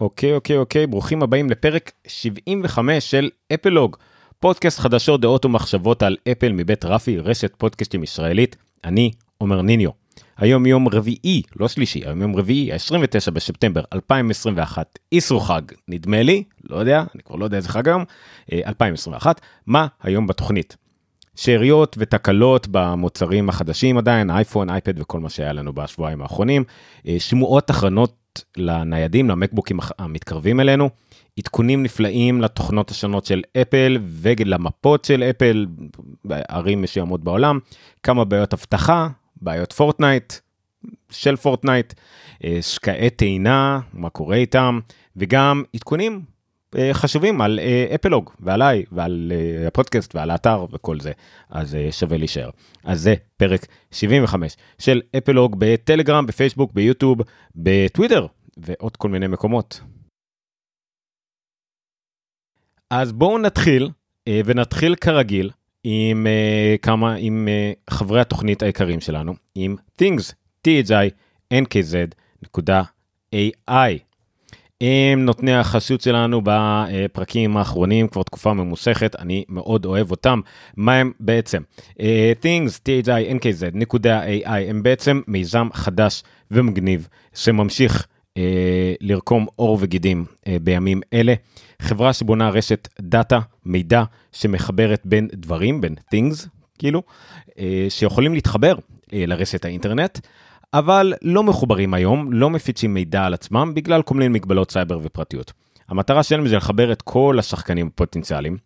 אוקיי, אוקיי, אוקיי, ברוכים הבאים לפרק 75 של אפלוג, פודקאסט חדשות, דעות ומחשבות על אפל מבית רפי, רשת פודקאסטים ישראלית. אני עומר ניניו. היום יום רביעי, לא שלישי, היום יום רביעי, ה-29 בספטמבר 2021, איסרו חג, נדמה לי, לא יודע, אני כבר לא יודע איזה חג היום, 2021, מה היום בתוכנית? שאריות ותקלות במוצרים החדשים עדיין, אייפון, אייפד וכל מה שהיה לנו בשבועיים האחרונים, שמועות אחרונות לניידים, למקבוקים המתקרבים אלינו, עדכונים נפלאים לתוכנות השונות של אפל ולמפות של אפל בערים מסוימות בעולם, כמה בעיות אבטחה, בעיות פורטנייט, של פורטנייט, שקעי טעינה, מה קורה איתם, וגם עדכונים חשובים על אפלוג ועליי ועל הפודקאסט ועל האתר וכל זה, אז שווה להישאר. אז זה פרק 75 של אפלוג בטלגרם, בפייסבוק, ביוטיוב, בטוויטר ועוד כל מיני מקומות. אז בואו נתחיל, ונתחיל כרגיל עם כמה, עם חברי התוכנית היקרים שלנו, עם things, things.nkz.ai. הם נותני החסות שלנו בפרקים האחרונים כבר תקופה ממוסכת אני מאוד אוהב אותם. מה הם בעצם? uh, things thingz.ai הם בעצם מיזם חדש ומגניב שממשיך uh, לרקום עור וגידים uh, בימים אלה. חברה שבונה רשת data מידע שמחברת בין דברים בין things כאילו uh, שיכולים להתחבר uh, לרשת האינטרנט. אבל לא מחוברים היום, לא מפיצים מידע על עצמם בגלל כל מיני מגבלות סייבר ופרטיות. המטרה שלנו זה לחבר את כל השחקנים הפוטנציאליים,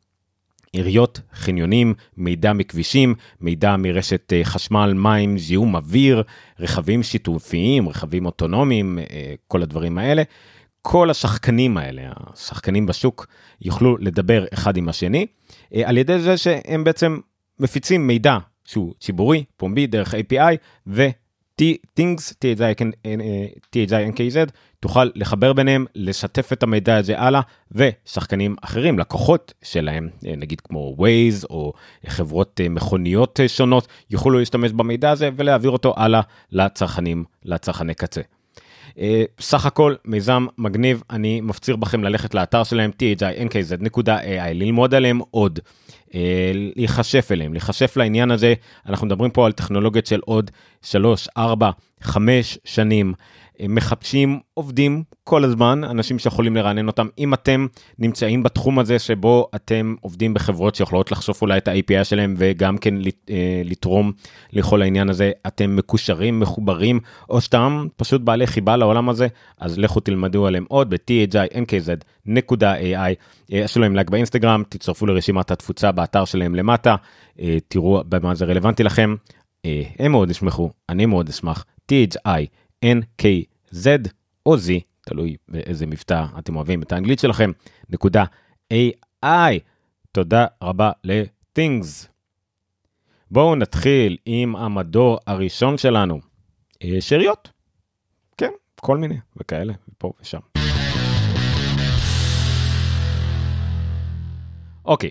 עיריות, חניונים, מידע מכבישים, מידע מרשת חשמל, מים, זיהום אוויר, רכבים שיתופיים, רכבים אוטונומיים, כל הדברים האלה. כל השחקנים האלה, השחקנים בשוק, יוכלו לדבר אחד עם השני, על ידי זה שהם בעצם מפיצים מידע שהוא ציבורי, פומבי, דרך API, ו... things, THI-NKZ, תוכל לחבר ביניהם, לשתף את המידע הזה הלאה, ושחקנים אחרים, לקוחות שלהם, נגיד כמו Waze או חברות מכוניות שונות, יוכלו להשתמש במידע הזה ולהעביר אותו הלאה לצרכנים, לצרכני קצה. סך הכל מיזם מגניב, אני מפציר בכם ללכת לאתר שלהם, thinkz.ai, ללמוד עליהם עוד. להיחשף אליהם, להיחשף לעניין הזה, אנחנו מדברים פה על טכנולוגיות של עוד 3, 4, 5 שנים, מחפשים עובדים כל הזמן, אנשים שיכולים לרענן אותם. אם אתם נמצאים בתחום הזה שבו אתם עובדים בחברות שיכולות לחשוף אולי את ה-API שלהם וגם כן לתרום לכל העניין הזה, אתם מקושרים, מחוברים, או שאתם פשוט בעלי חיבה לעולם הזה, אז לכו תלמדו עליהם עוד ב-thinkz.ai, יש להם לייק באינסטגרם, תצטרפו לרשימת התפוצה באתר שלהם למטה, תראו במה זה רלוונטי לכם, הם מאוד ישמחו, אני מאוד אשמח, thinkz או z, תלוי באיזה מבטא אתם אוהבים את האנגלית שלכם, נקודה AI. תודה רבה ל-things. בואו נתחיל עם המדור הראשון שלנו, שאריות. כן, כל מיני וכאלה, פה ושם. אוקיי,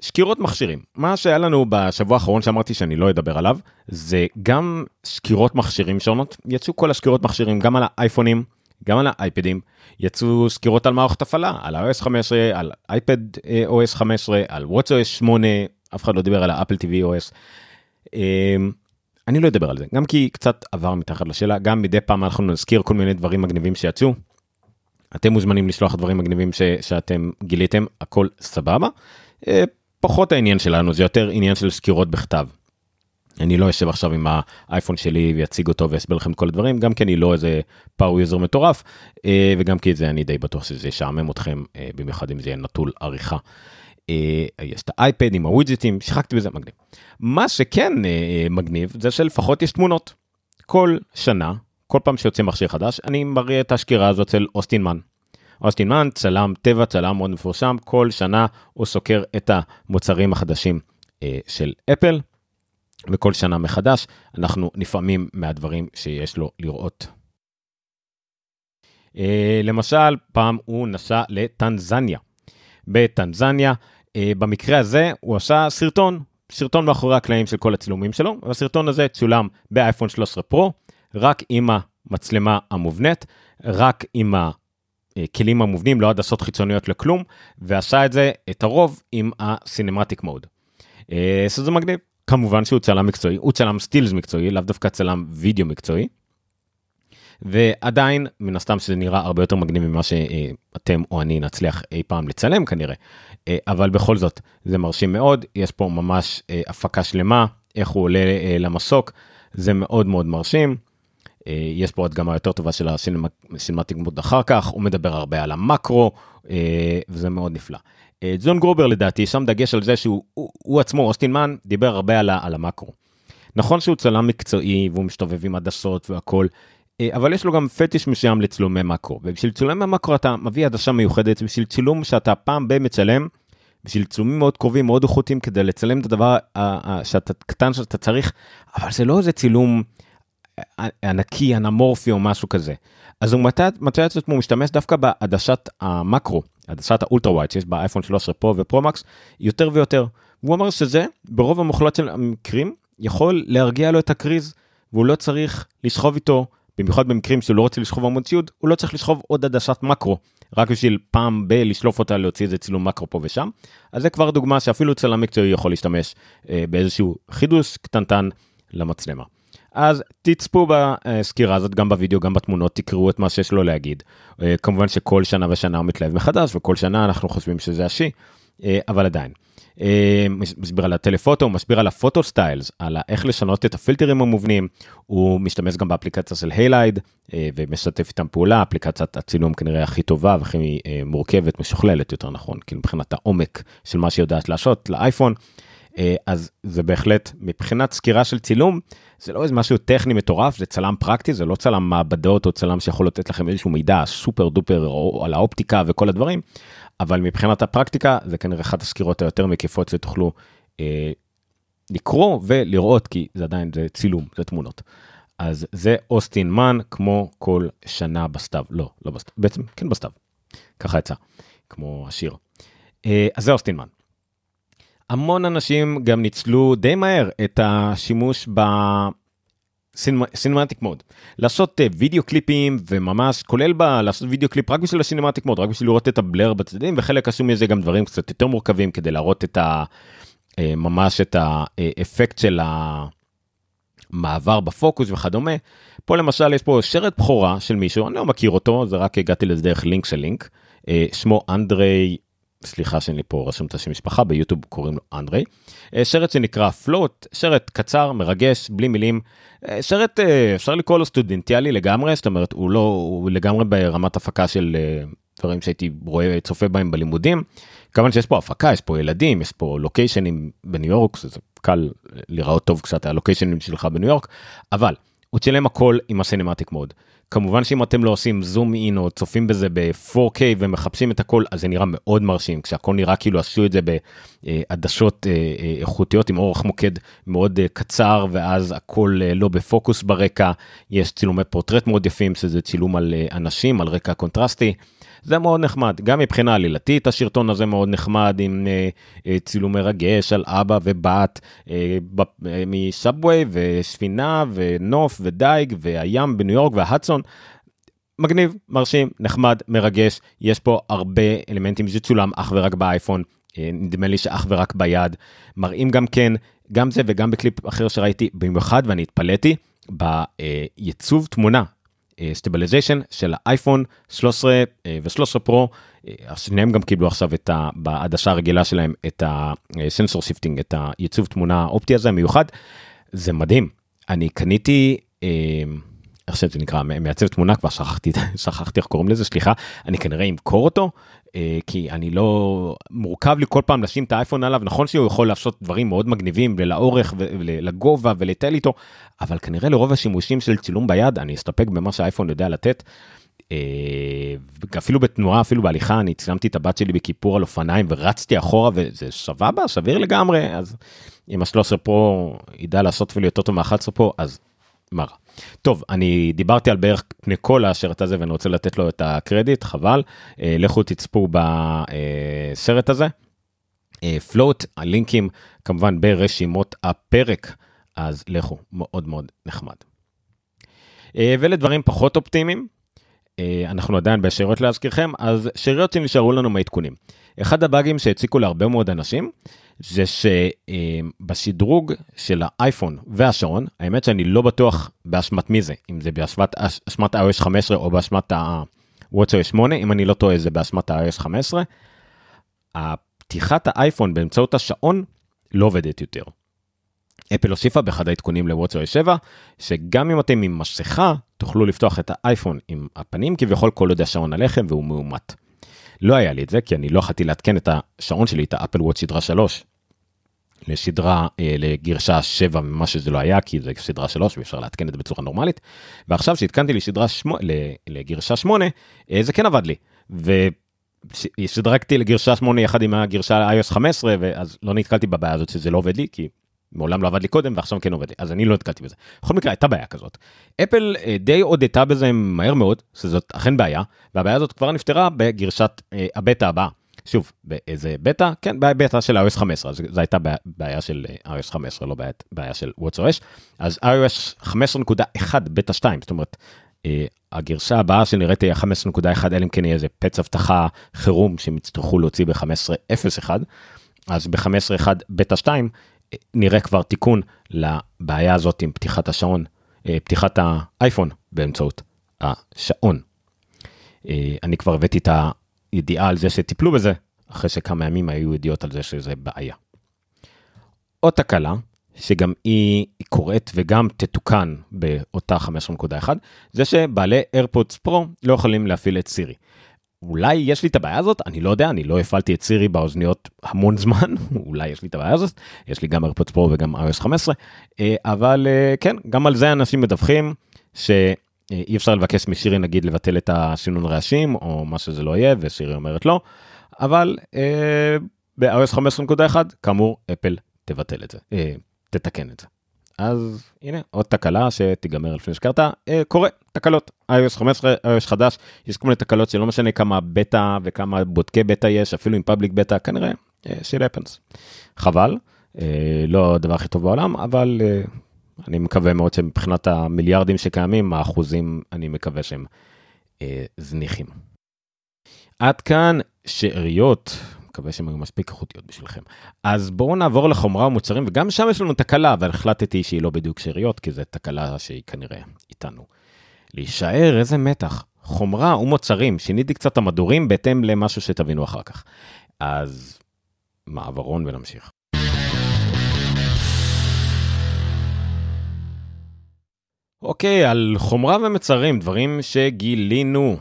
שקירות מכשירים. מה שהיה לנו בשבוע האחרון שאמרתי שאני לא אדבר עליו, זה גם שקירות מכשירים שונות. יצאו כל השקירות מכשירים גם על האייפונים, גם על האייפדים. יצאו סקירות על מערכת הפעלה, על iOS 15, על אייפד OS 15, על WatchOS 8, אף אחד לא דיבר על האפל TV OS. אני לא אדבר על זה, גם כי קצת עבר מתחת לשאלה, גם מדי פעם אנחנו נזכיר כל מיני דברים מגניבים שיצאו. אתם מוזמנים לשלוח דברים מגניבים ש- שאתם גיליתם, הכל סבבה. פחות העניין שלנו, זה יותר עניין של סקירות בכתב. אני לא אשב עכשיו עם האייפון שלי ואציג אותו ואסביר לכם כל הדברים, גם כי אני לא איזה power user מטורף, וגם כי זה אני די בטוח שזה ישעמם אתכם, במיוחד אם זה יהיה נטול עריכה. יש את האייפד עם הווידג'טים, שיחקתי בזה, מגניב. מה שכן מגניב זה שלפחות יש תמונות. כל שנה, כל פעם שיוצא מכשיר חדש, אני מראה את השקירה הזאת של אוסטין מן. אוסטין מן, צלם טבע, צלם מאוד מפורשם, כל שנה הוא סוקר את המוצרים החדשים אה, של אפל, וכל שנה מחדש אנחנו נפעמים מהדברים שיש לו לראות. אה, למשל, פעם הוא נסע לטנזניה. בטנזניה, אה, במקרה הזה הוא עשה סרטון, סרטון מאחורי הקלעים של כל הצילומים שלו, והסרטון הזה צולם באייפון 13 פרו, רק עם המצלמה המובנית, רק עם ה... הכלים המובנים, לא עדשות חיצוניות לכלום, ועשה את זה, את הרוב, עם הסינמטיק מוד. שזה מגניב. כמובן שהוא צלם מקצועי, הוא צלם סטילס מקצועי, לאו דווקא צלם וידאו מקצועי. ועדיין, מן הסתם שזה נראה הרבה יותר מגניב ממה שאתם או אני נצליח אי פעם לצלם כנראה. אבל בכל זאת, זה מרשים מאוד, יש פה ממש הפקה שלמה, איך הוא עולה למסוק, זה מאוד מאוד מרשים. יש פה הדגמה יותר טובה של הסינמטיק מוד אחר כך, הוא מדבר הרבה על המקרו, וזה מאוד נפלא. ג'ון גרובר לדעתי שם דגש על זה שהוא הוא, הוא עצמו אוסטין מן דיבר הרבה על, על המקרו. נכון שהוא צלם מקצועי והוא מסתובב עם עדשות והכל אבל יש לו גם פטיש מסוים לצלומי מקרו ובשביל צילומי מקרו אתה מביא עדשה מיוחדת בשביל צילום שאתה פעם ב מצלם. בשביל צילומים מאוד קרובים מאוד איכותיים כדי לצלם את הדבר שאתה קטן שאתה צריך אבל זה לא איזה צילום ענקי אנמורפי או משהו כזה. אז הוא מצא, את עצמו משתמש דווקא בעדשת המקרו עדשת האולטרה ווייד שיש באייפון 13 פרו ופרו מקס יותר ויותר. הוא אמר שזה ברוב המוחלט של המקרים יכול להרגיע לו את הקריז והוא לא צריך לשכוב איתו במיוחד במקרים שהוא לא רוצה לשכוב עמוד ציוד הוא לא צריך לשכוב עוד עדשת מקרו רק בשביל פעם ב לשלוף אותה להוציא איזה צילום מקרו פה ושם אז זה כבר דוגמה שאפילו צלם מקצועי יכול להשתמש אה, באיזשהו חידוש קטנטן למצלמה. אז תצפו בסקירה הזאת גם בווידאו גם בתמונות תקראו את מה שיש לו להגיד אה, כמובן שכל שנה ושנה הוא מתלהב מחדש וכל שנה אנחנו חושבים שזה השיא אה, אבל עדיין. אה, מסביר על הטלפוטו, הוא מסביר על הפוטו סטיילס, על איך לשנות את הפילטרים המובנים, הוא משתמש גם באפליקציה של היילייד ומשתף איתם פעולה, אפליקציית הצילום כנראה הכי טובה והכי מורכבת, משוכללת יותר נכון, כאילו מבחינת העומק של מה שהיא יודעת לעשות לאייפון. אז זה בהחלט מבחינת סקירה של צילום זה לא איזה משהו טכני מטורף זה צלם פרקטי זה לא צלם מעבדות או צלם שיכול לתת לכם איזשהו מידע סופר דופר על האופטיקה וכל הדברים אבל מבחינת הפרקטיקה זה כנראה אחת הסקירות היותר מקיפות שתוכלו אה, לקרוא ולראות כי זה עדיין זה צילום זה תמונות. אז זה Austin Mann כמו כל שנה בסתיו לא לא בסתיו בעצם כן בסתיו ככה יצא כמו השיר. אה, אז זה Austin Mann. המון אנשים גם ניצלו די מהר את השימוש ב-cinematic mode. לעשות אה, וידאו קליפים וממש כולל ב... לעשות וידאו קליפ רק בשביל ה-cinematic mode, רק בשביל לראות את ה-blur בצדדים וחלק עשו מזה גם דברים קצת יותר מורכבים כדי להראות את ה... אה, ממש את האפקט של המעבר בפוקוס וכדומה. פה למשל יש פה שרת בכורה של מישהו, אני לא מכיר אותו, זה רק הגעתי לזה דרך לינק של לינק. אה, שמו אנדרי סליחה שאני פה רשום את השם משפחה ביוטיוב קוראים לו אנדרי. אה, שרט שנקרא פלוט שרט קצר מרגש בלי מילים אה, שרט אה, אפשר לקרוא לו סטודנטיאלי לגמרי זאת אומרת הוא לא הוא לגמרי ברמת הפקה של דברים שהייתי רואה צופה בהם בלימודים. כמובן שיש פה הפקה יש פה ילדים יש פה לוקיישנים בניו יורק זה קל לראות טוב קצת הלוקיישנים שלך בניו יורק אבל הוא צילם הכל עם הסינמטיק מוד. כמובן שאם אתם לא עושים זום אין או צופים בזה ב-4K ומחפשים את הכל אז זה נראה מאוד מרשים כשהכל נראה כאילו עשו את זה בעדשות אה, אה, איכותיות עם אורך מוקד מאוד אה, קצר ואז הכל לא בפוקוס ברקע יש צילומי פורטרט מאוד יפים שזה צילום על אנשים על רקע קונטרסטי. זה מאוד נחמד גם מבחינה עלילתית השרטון הזה מאוד נחמד עם אה, אה, צילום מרגש על אבא ובת אה, אה, משאבווי וספינה ונוף ודייג והים בניו יורק וההדסון. מגניב מרשים נחמד מרגש יש פה הרבה אלמנטים שצולם אך ורק באייפון אה, נדמה לי שאך ורק ביד. מראים גם כן גם זה וגם בקליפ אחר שראיתי במיוחד ואני התפלאתי בייצוב תמונה stabilization של האייפון 13 ו-13 פרו, שניהם גם קיבלו עכשיו את ה... בעדשה הרגילה שלהם את ה-sensor shifting, את הייצוב תמונה האופטי הזה מיוחד, זה מדהים. אני קניתי, אה, איך שזה נקרא, מייצב תמונה, כבר שכחתי, שכחתי איך קוראים לזה, סליחה, אני כנראה אמכור אותו, אה, כי אני לא, מורכב לי כל פעם לשים את האייפון עליו, נכון שהוא יכול לעשות דברים מאוד מגניבים לאורך ולגובה ולטייל איתו, אבל כנראה לרוב השימושים של צילום ביד, אני אסתפק במה שהאייפון יודע לתת. אה, אפילו בתנועה, אפילו בהליכה, אני צילמתי את הבת שלי בכיפור על אופניים ורצתי אחורה וזה סבבה, סביר לגמרי, אז אם ה-13 פרו ידע לעשות אפילו יותר טוב מה-11 פרו, אז מה רע. טוב, אני דיברתי על בערך פני כל השרט הזה ואני רוצה לתת לו את הקרדיט, חבל. אה, לכו תצפו בסרט הזה. פלוט, הלינקים כמובן ברשימות הפרק, אז לכו, מאוד מאוד נחמד. אה, ולדברים פחות אופטימיים, אנחנו עדיין בשאריות להזכירכם, אז שאריות שנשארו לנו מעדכונים. אחד הבאגים שהציקו להרבה מאוד אנשים, זה שבשדרוג של האייפון והשעון, האמת שאני לא בטוח באשמת מי זה, אם זה באשמת iOS 15 או באשמת ה-WatchOS 8, אם אני לא טועה זה באשמת ה-iOS 15, הפתיחת האייפון באמצעות השעון לא עובדת יותר. אפל הוסיפה באחד העדכונים ל-WatchOS 7, שגם אם אתם עם מסכה, תוכלו לפתוח את האייפון עם הפנים כביכול כל עוד השעון עליכם והוא מאומת. לא היה לי את זה כי אני לא יכולתי לעדכן את השעון שלי את האפל וואט סדרה 3 לשדרה לגרשה 7 ממה שזה לא היה כי זה סדרה 3 ואפשר לעדכן את זה בצורה נורמלית ועכשיו שהתקנתי לשדרה 8 לגרשה 8 אה, זה כן עבד לי. ושדרגתי לגרשה 8 יחד עם הגרשה iOS 15 ואז לא נתקלתי בבעיה הזאת שזה לא עובד לי כי מעולם לא עבד לי קודם ועכשיו כן עובד לי אז אני לא נתקלתי בזה. בכל מקרה הייתה בעיה כזאת. אפל אה, די הודתה בזה מהר מאוד שזאת אכן בעיה והבעיה הזאת כבר נפתרה בגרשת אה, הבטא הבאה. שוב באיזה בטא כן בטא של iOS 15 אז זו הייתה בעיה של אה, iOS 15 לא בעיה, בעיה של WatchOS אז iOS 15.1 בטא 2 זאת אומרת. הגרשה הבאה שנראית תהיה 5.1 אלא אם כן יהיה איזה פץ אבטחה חירום שהם יצטרכו להוציא ב-15.01 אז ב-15.1 בטא 2 נראה כבר תיקון לבעיה הזאת עם פתיחת השעון, אה, פתיחת האייפון באמצעות השעון. אה, אני כבר הבאתי את הידיעה על זה שטיפלו בזה, אחרי שכמה ימים היו ידיעות על זה שזה בעיה. עוד תקלה, שגם היא קורית וגם תתוקן באותה 15.1, זה שבעלי AirPods Pro לא יכולים להפעיל את סירי. אולי יש לי את הבעיה הזאת אני לא יודע אני לא הפעלתי את סירי באוזניות המון זמן אולי יש לי את הבעיה הזאת יש לי גם ארפוץ פרו וגם iOS 15 אה, אבל אה, כן גם על זה אנשים מדווחים שאי אפשר לבקש משירי נגיד לבטל את השינון רעשים או מה שזה לא יהיה ושירי אומרת לא אבל אה, ב-iOS 15.1 כאמור אפל תבטל את זה תתקן את זה. אז הנה עוד תקלה שתיגמר לפני שקרת אה, קורה תקלות iOS 15 iOS חדש יש כל מיני תקלות שלא משנה כמה בטא וכמה בודקי בטא יש אפילו עם פאבליק בטא כנראה אה, של אפנס. חבל אה, לא הדבר הכי טוב בעולם אבל אה, אני מקווה מאוד שמבחינת המיליארדים שקיימים האחוזים אני מקווה שהם אה, זניחים. עד כאן שאריות מקווה שהן היו מספיק איכותיות בשבילכם. אז בואו נעבור לחומרה ומוצרים, וגם שם יש לנו תקלה, אבל החלטתי שהיא לא בדיוק שאריות, כי זו תקלה שהיא כנראה איתנו. להישאר, איזה מתח. חומרה ומוצרים, שיניתי קצת המדורים בהתאם למשהו שתבינו אחר כך. אז מעברון ונמשיך. אוקיי, על חומרה ומצרים, דברים שגילינו.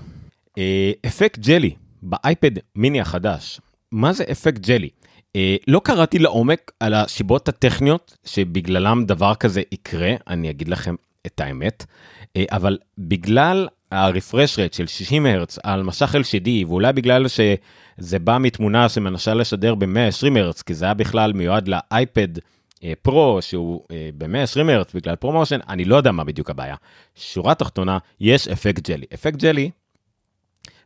אה, אפקט ג'לי באייפד מיני החדש. מה זה אפקט ג'לי? אה, לא קראתי לעומק על השיבות הטכניות שבגללם דבר כזה יקרה, אני אגיד לכם את האמת, אה, אבל בגלל הרפרש רייט של 60 הרץ על משך LCD ואולי בגלל שזה בא מתמונה שמנסה לשדר ב-120 הרץ כי זה היה בכלל מיועד לאייפד אה, פרו שהוא אה, ב-120 הרץ בגלל ProMotion אני לא יודע מה בדיוק הבעיה. שורה תחתונה יש אפקט ג'לי אפקט ג'לי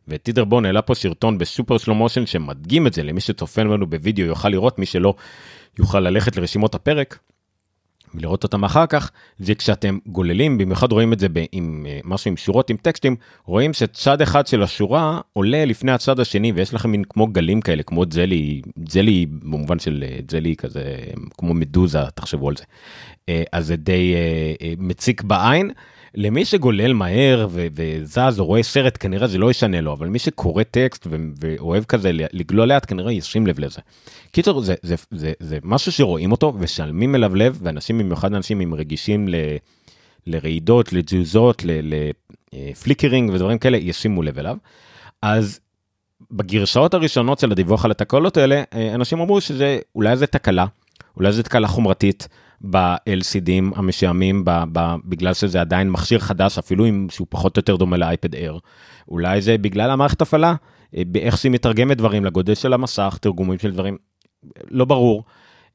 וטידר בון העלה פה סרטון ב-super slow motion שמדגים את זה למי שצופה לנו בווידאו יוכל לראות מי שלא יוכל ללכת לרשימות הפרק. ולראות אותם אחר כך זה כשאתם גוללים במיוחד רואים את זה עם אה, משהו עם שורות עם טקסטים רואים שצד אחד של השורה עולה לפני הצד השני ויש לכם מין כמו גלים כאלה כמו ג'לי ג'לי במובן של אה, ג'לי כזה כמו מדוזה תחשבו על זה אה, אז זה די מציק בעין למי שגולל מהר וזז או רואה סרט כנראה זה לא ישנה לו אבל מי שקורא טקסט ואוהב כזה לגלול לאט כנראה ישים לב לזה. קיצור זה, זה, זה, זה משהו שרואים אותו ושלמים אליו לב ואנשים במיוחד אנשים עם רגישים ל, לרעידות לתזוזות לפליקרינג ודברים כאלה ישימו לב אליו. אז בגרשאות הראשונות של הדיווח על התקלות האלה אנשים אמרו שזה אולי זה תקלה אולי זה תקלה חומרתית. ב-LCDים המשעמים ב- ב- בגלל שזה עדיין מכשיר חדש אפילו אם שהוא פחות או יותר דומה לאייפד אייר. אולי זה בגלל המערכת הפעלה אה, באיך שהיא מתרגמת דברים לגודל של המסך תרגומים של דברים לא ברור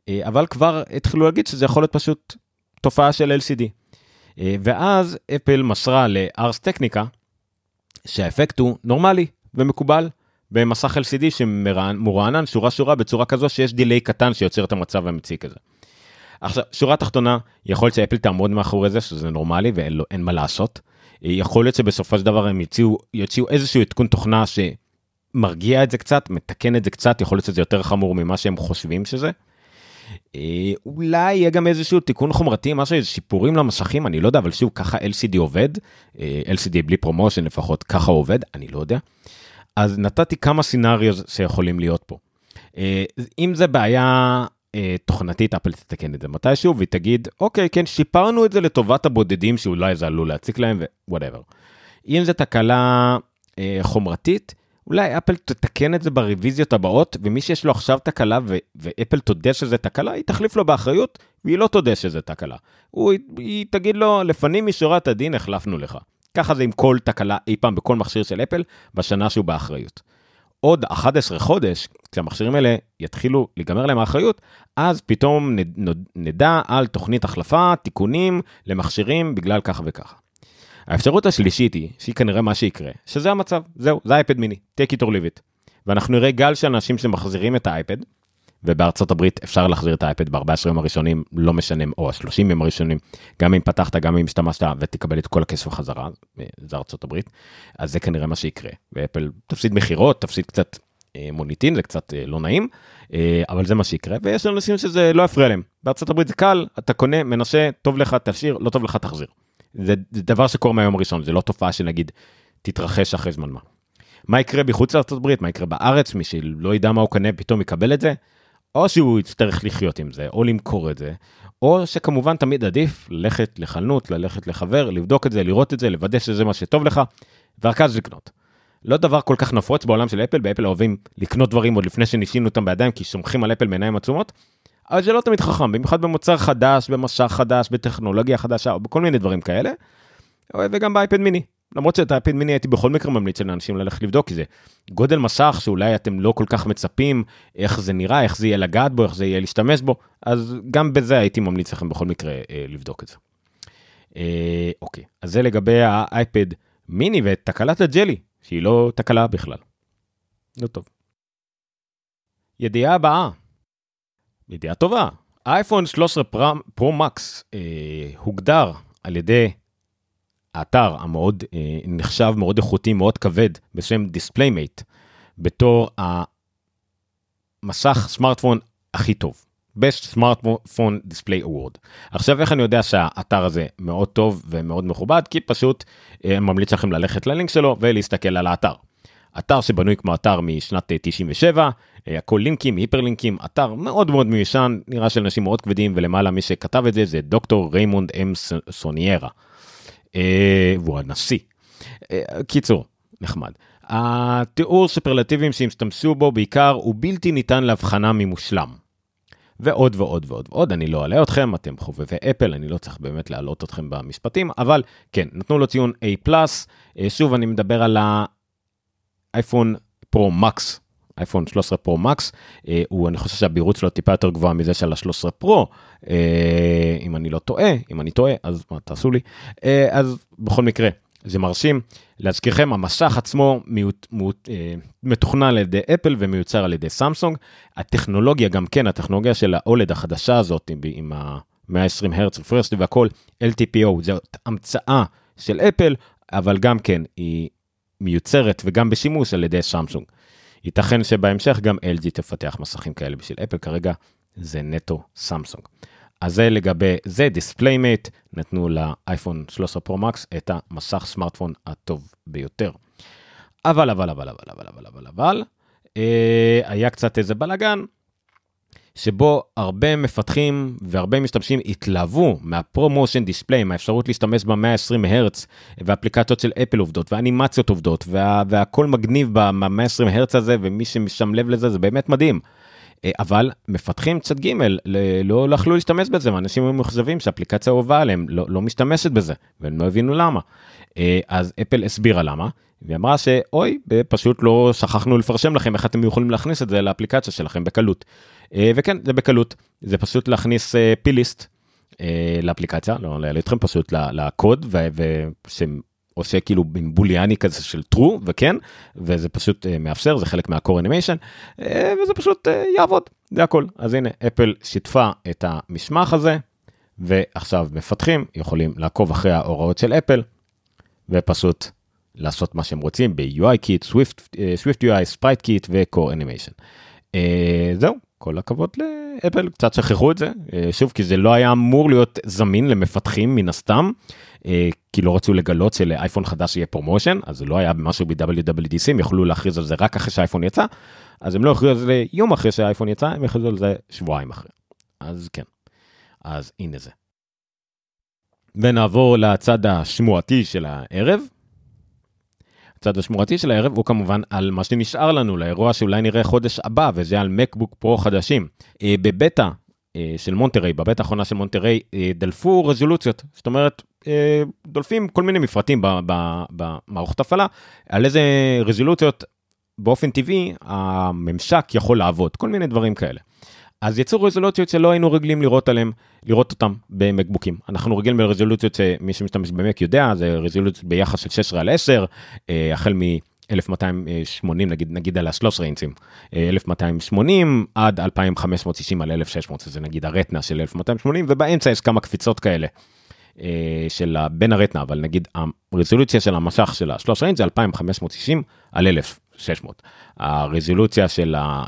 אה, אבל כבר התחילו להגיד שזה יכול להיות פשוט תופעה של LCD. אה, ואז אפל מסרה לארס טכניקה שהאפקט הוא נורמלי ומקובל במסך LCD שמורענן שורה שורה בצורה כזו שיש דיליי קטן שיוצר את המצב המציק הזה. עכשיו, שורה תחתונה, יכול להיות שאפל תעמוד מאחורי זה, שזה נורמלי ואין מה לעשות. יכול להיות שבסופו של דבר הם יוציאו, יוציאו איזשהו עדכון תוכנה שמרגיע את זה קצת, מתקן את זה קצת, יכול להיות שזה יותר חמור ממה שהם חושבים שזה. אה, אולי יהיה גם איזשהו תיקון חומרתי, משהו, איזה שיפורים למסכים, אני לא יודע, אבל שוב, ככה LCD עובד, אה, LCD בלי ProMotion לפחות, ככה עובד, אני לא יודע. אז נתתי כמה scenario שיכולים להיות פה. אה, אם זה בעיה תוכנתית, אפל תתקן את זה מתישהו, והיא תגיד, אוקיי, כן, שיפרנו את זה לטובת הבודדים שאולי זה עלול להציק להם, whatever. אם זה תקלה חומרתית, אולי אפל תתקן את זה ברוויזיות הבאות, ומי שיש לו עכשיו תקלה ו- ואפל תודה שזה תקלה, היא תחליף לו באחריות, והיא לא תודה שזה תקלה. הוא, היא תגיד לו, לפנים משורת הדין החלפנו לך. ככה זה עם כל תקלה אי פעם בכל מכשיר של אפל, בשנה שהוא באחריות. עוד 11 חודש, כשהמכשירים האלה יתחילו להיגמר להם האחריות, אז פתאום נדע על תוכנית החלפה, תיקונים למכשירים בגלל ככה וככה. האפשרות השלישית היא, שהיא כנראה מה שיקרה, שזה המצב, זהו, זה אייפד מיני, take it or leave it. ואנחנו נראה גל של אנשים שמחזירים את האייפד, ובארצות הברית אפשר להחזיר את האייפד ב-14 יום הראשונים, לא משנה, או ה-30 יום הראשונים, גם אם פתחת, גם אם השתמשת ותקבל את כל הכסף חזרה, זה ארצות הברית, אז זה כנראה מה שיקרה. ואפל תפסיד מכירות, תפסיד קצת אה, מוניטין, זה קצת אה, לא נעים, אה, אבל זה מה שיקרה, ויש אנשים שזה לא יפריע להם. בארצות הברית זה קל, אתה קונה, מנשה, טוב לך, תשאיר, לא טוב לך, תחזיר. זה, זה דבר שקורה מהיום הראשון, זה לא תופעה שנגיד תתרחש אחרי זמן מה. מה יקרה בחוץ לארצות הברית, מה יקרה בארץ, מי שלא ידע מה הוא קנה פתאום יקבל את זה, או שהוא יצטרך לחיות עם זה, או למכור את זה, או שכמובן תמיד עדיף ללכת לחנות, ללכת לחבר, לבדוק את זה, לראות את זה, לוודא שזה מה שטוב לך, ורק אז לקנות. לא דבר כל כך נפוץ בעולם של אפל, באפל אוהבים לקנות דברים עוד לפני שניסינו אותם בידיים, כי סומכים על אפל מעיניים עצומות, אבל זה לא תמיד חכם, במיוחד במוצר חדש, במשך חדש, בטכנולוגיה חדשה, או בכל מיני דברים כאלה. וגם באייפד מיני. למרות שאת האייפד מיני הייתי בכל מקרה ממליץ לאנשים ללכת לבדוק, כי זה גודל מסך שאולי אתם לא כל כך מצפים איך זה נראה, איך זה יהיה לגעת בו, איך זה יהיה להשתמש בו, אז גם בזה הייתי ממליץ לכם בכל מקרה אה, לבדוק את זה. אה, אוקיי, אז זה לגבי האייפד מיני ותקלת הג'לי, שהיא לא תקלה בכלל. לא טוב. ידיעה הבאה, ידיעה טובה, אייפון 13 פרו מקס אה, הוגדר על ידי האתר המאוד אה, נחשב, מאוד איכותי, מאוד כבד, בשם DisplayMate, בתור המסך סמארטפון הכי טוב. best smartphone display award. עכשיו איך אני יודע שהאתר הזה מאוד טוב ומאוד מכובד? כי פשוט אה, ממליץ לכם ללכת ללינק שלו ולהסתכל על האתר. אתר שבנוי כמו אתר משנת 97, אה, הכל לינקים, היפר-לינקים, אתר מאוד מאוד מיושן, נראה של אנשים מאוד כבדים, ולמעלה מי שכתב את זה זה דוקטור ריימונד M. Soneira, אה, והוא הנשיא. אה, קיצור, נחמד. התיאור סופרלטיבים שהשתמשו בו בעיקר הוא בלתי ניתן להבחנה ממושלם. ועוד ועוד ועוד ועוד, אני לא אלאה אתכם, אתם חובבי אפל, אני לא צריך באמת להלאות אתכם במשפטים, אבל כן, נתנו לו ציון A+, שוב אני מדבר על האייפון פרו מקס אייפון 13 פרו מקס, הוא, אני חושב שהבהירות שלו טיפה יותר גבוהה מזה של ה-13 פרו, אה, אם אני לא טועה, אם אני טועה, אז מה תעשו לי. אה, אז בכל מקרה, זה מרשים. להזכירכם, המסך עצמו מיוט, מיוט, אה, מתוכנן על ידי אפל ומיוצר על ידי סמסונג. הטכנולוגיה, גם כן, הטכנולוגיה של האולד החדשה הזאת, עם, עם ה-120 הרץ רפרסטי והכל, LTPO, זאת המצאה של אפל, אבל גם כן, היא מיוצרת וגם בשימוש על ידי סמסונג. ייתכן שבהמשך גם LG תפתח מסכים כאלה בשביל אפל, כרגע זה נטו סמסונג. אז זה לגבי זה, DisplayMate, נתנו לאייפון 13 פרו מקס את המסך סמארטפון הטוב ביותר. אבל, אבל, אבל, אבל, אבל, אבל, אבל, אבל, אה, היה קצת איזה בלאגן, שבו הרבה מפתחים והרבה משתמשים התלהבו מהפרומושן דיספליי, מהאפשרות להשתמש ב-120 הרץ ואפליקציות של אפל עובדות ואנימציות עובדות וה, והכל מגניב ב-120 הרץ הזה ומי ששם לב לזה זה באמת מדהים. אה, אבל מפתחים צד ג' לא, יכלו להשתמש בזה ואנשים היו מאוכזבים שהאפליקציה אהובה עליהם לא, לא משתמשת בזה והם לא הבינו למה. אה, אז אפל הסבירה למה והיא אמרה שאוי פשוט לא שכחנו לפרשם לכם איך אתם יכולים להכניס את זה לאפליקציה שלכם בקלות. אה, וכן זה בקלות. זה פשוט להכניס פיליסט לאפליקציה לא אתכם פשוט לקוד שעושה כאילו בוליאני כזה של true וכן וזה פשוט מאפשר זה חלק מהcore animation וזה פשוט יעבוד זה הכל. אז הנה אפל שיתפה את המשמח הזה ועכשיו מפתחים יכולים לעקוב אחרי ההוראות של אפל ופשוט לעשות מה שהם רוצים ב-UIKit, Swift, SwiftUI, SpriteKit ו-Core Animation. זהו, כל הכבוד לאפל, קצת שכחו את זה, שוב כי זה לא היה אמור להיות זמין למפתחים מן הסתם, כי לא רצו לגלות שלאייפון חדש יהיה ProMotion, אז זה לא היה משהו ב-WWDC, הם יכלו להכריז על זה רק אחרי שהאייפון יצא, אז הם לא הכריזו על זה יום אחרי שהאייפון יצא, הם הכריזו על זה שבועיים אחרי. אז כן, אז הנה זה. ונעבור לצד השמועתי של הערב. הצד השמורתי של הערב הוא כמובן על מה שנשאר לנו לאירוע שאולי נראה חודש הבא וזה על מקבוק פרו חדשים. בבטא של מונטריי, בבטא האחרונה של מונטריי, דלפו רזולוציות, זאת אומרת דולפים כל מיני מפרטים במערכת הפעלה, על איזה רזולוציות באופן טבעי הממשק יכול לעבוד, כל מיני דברים כאלה. אז יצאו רזולוציות שלא היינו רגילים לראות עליהם, לראות אותם במקבוקים. אנחנו רגילים ברזולוציות שמי שמשתמש במק יודע, זה רזולוציות ביחס של 16 על 10, החל מ-1280 נגיד, נגיד על ה-13 אינצים, 1280 עד 2560 על 1600, זה נגיד הרטנה של 1280, ובאמצע יש כמה קפיצות כאלה. של בין הרטנה, אבל נגיד הרזולוציה של המשך של ה-13 אינץ זה 2560 על 1000. 600. הרזולוציה של ה...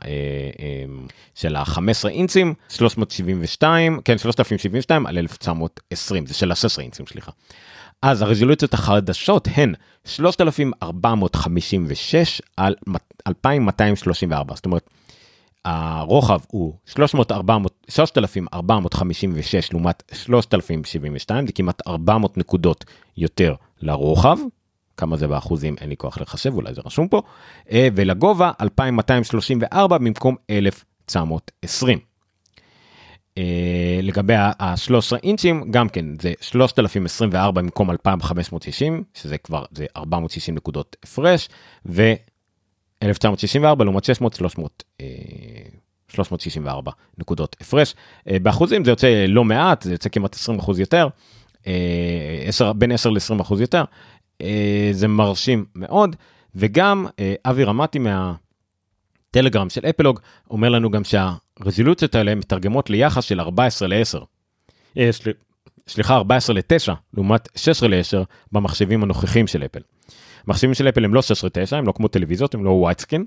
של ה-15 אינצים 372 כן 3072 על 1920 זה של ה-16 אינצים סליחה. אז הרזולוציות החדשות הן 3456 על 2234 זאת אומרת. הרוחב הוא 3456 לעומת 3072 זה כמעט 400 נקודות יותר לרוחב כמה זה באחוזים אין לי כוח לחשב אולי זה רשום פה. ולגובה 2234 במקום 1920. לגבי ה-13 אינצ'ים גם כן זה 3024 במקום 2560 שזה כבר זה 460 נקודות הפרש ו 1964 לעומת 600 300 364 נקודות הפרש. באחוזים זה יוצא לא מעט זה יוצא כמעט 20 אחוז יותר 10 בין 10 ל-20 אחוז יותר זה מרשים מאוד וגם אבי רמתי מהטלגרם של אפלוג אומר לנו גם שהרזולוציות האלה מתרגמות ליחס של 14 ל-10. סליחה 14 ל-9 לעומת 16 ל-10 במחשבים הנוכחים של אפל. מחשבים של אפל הם לא 16 ל-9 הם לא כמו טלוויזיות הם לא widescreen.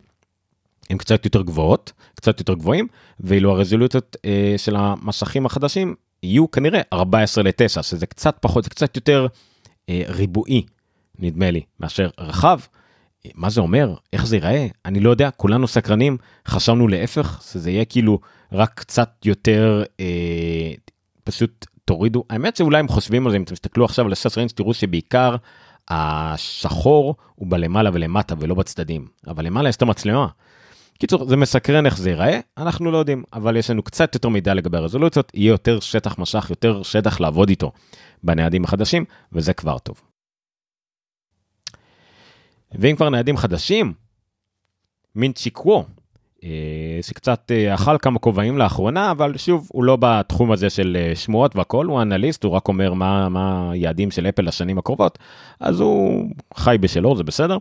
הם קצת יותר גבוהות קצת יותר גבוהים ואילו הרזולוציות אה, של המסכים החדשים יהיו כנראה 14 ל-9 שזה קצת פחות זה קצת יותר אה, ריבועי נדמה לי, מאשר רחב. מה זה אומר? איך זה ייראה? אני לא יודע, כולנו סקרנים, חשבנו להפך, שזה יהיה כאילו רק קצת יותר, אה, פשוט תורידו, האמת שאולי הם חושבים על זה, אם אתם תסתכלו עכשיו על הסס ריינג' תראו שבעיקר השחור הוא בלמעלה ולמטה ולא בצדדים, אבל למעלה יש את המצלמה. קיצור, זה מסקרן איך זה ייראה, אנחנו לא יודעים, אבל יש לנו קצת יותר מידע לגבי הרזולוציות, יהיה יותר שטח משך, יותר שטח לעבוד איתו בניידים החדשים, וזה כבר טוב. ואם כבר ניידים חדשים, מינצ'י קוו, שקצת אכל כמה כובעים לאחרונה, אבל שוב, הוא לא בתחום הזה של שמועות והכל, הוא אנליסט, הוא רק אומר מה היעדים של אפל לשנים הקרובות, אז הוא חי בשלו, זה בסדר.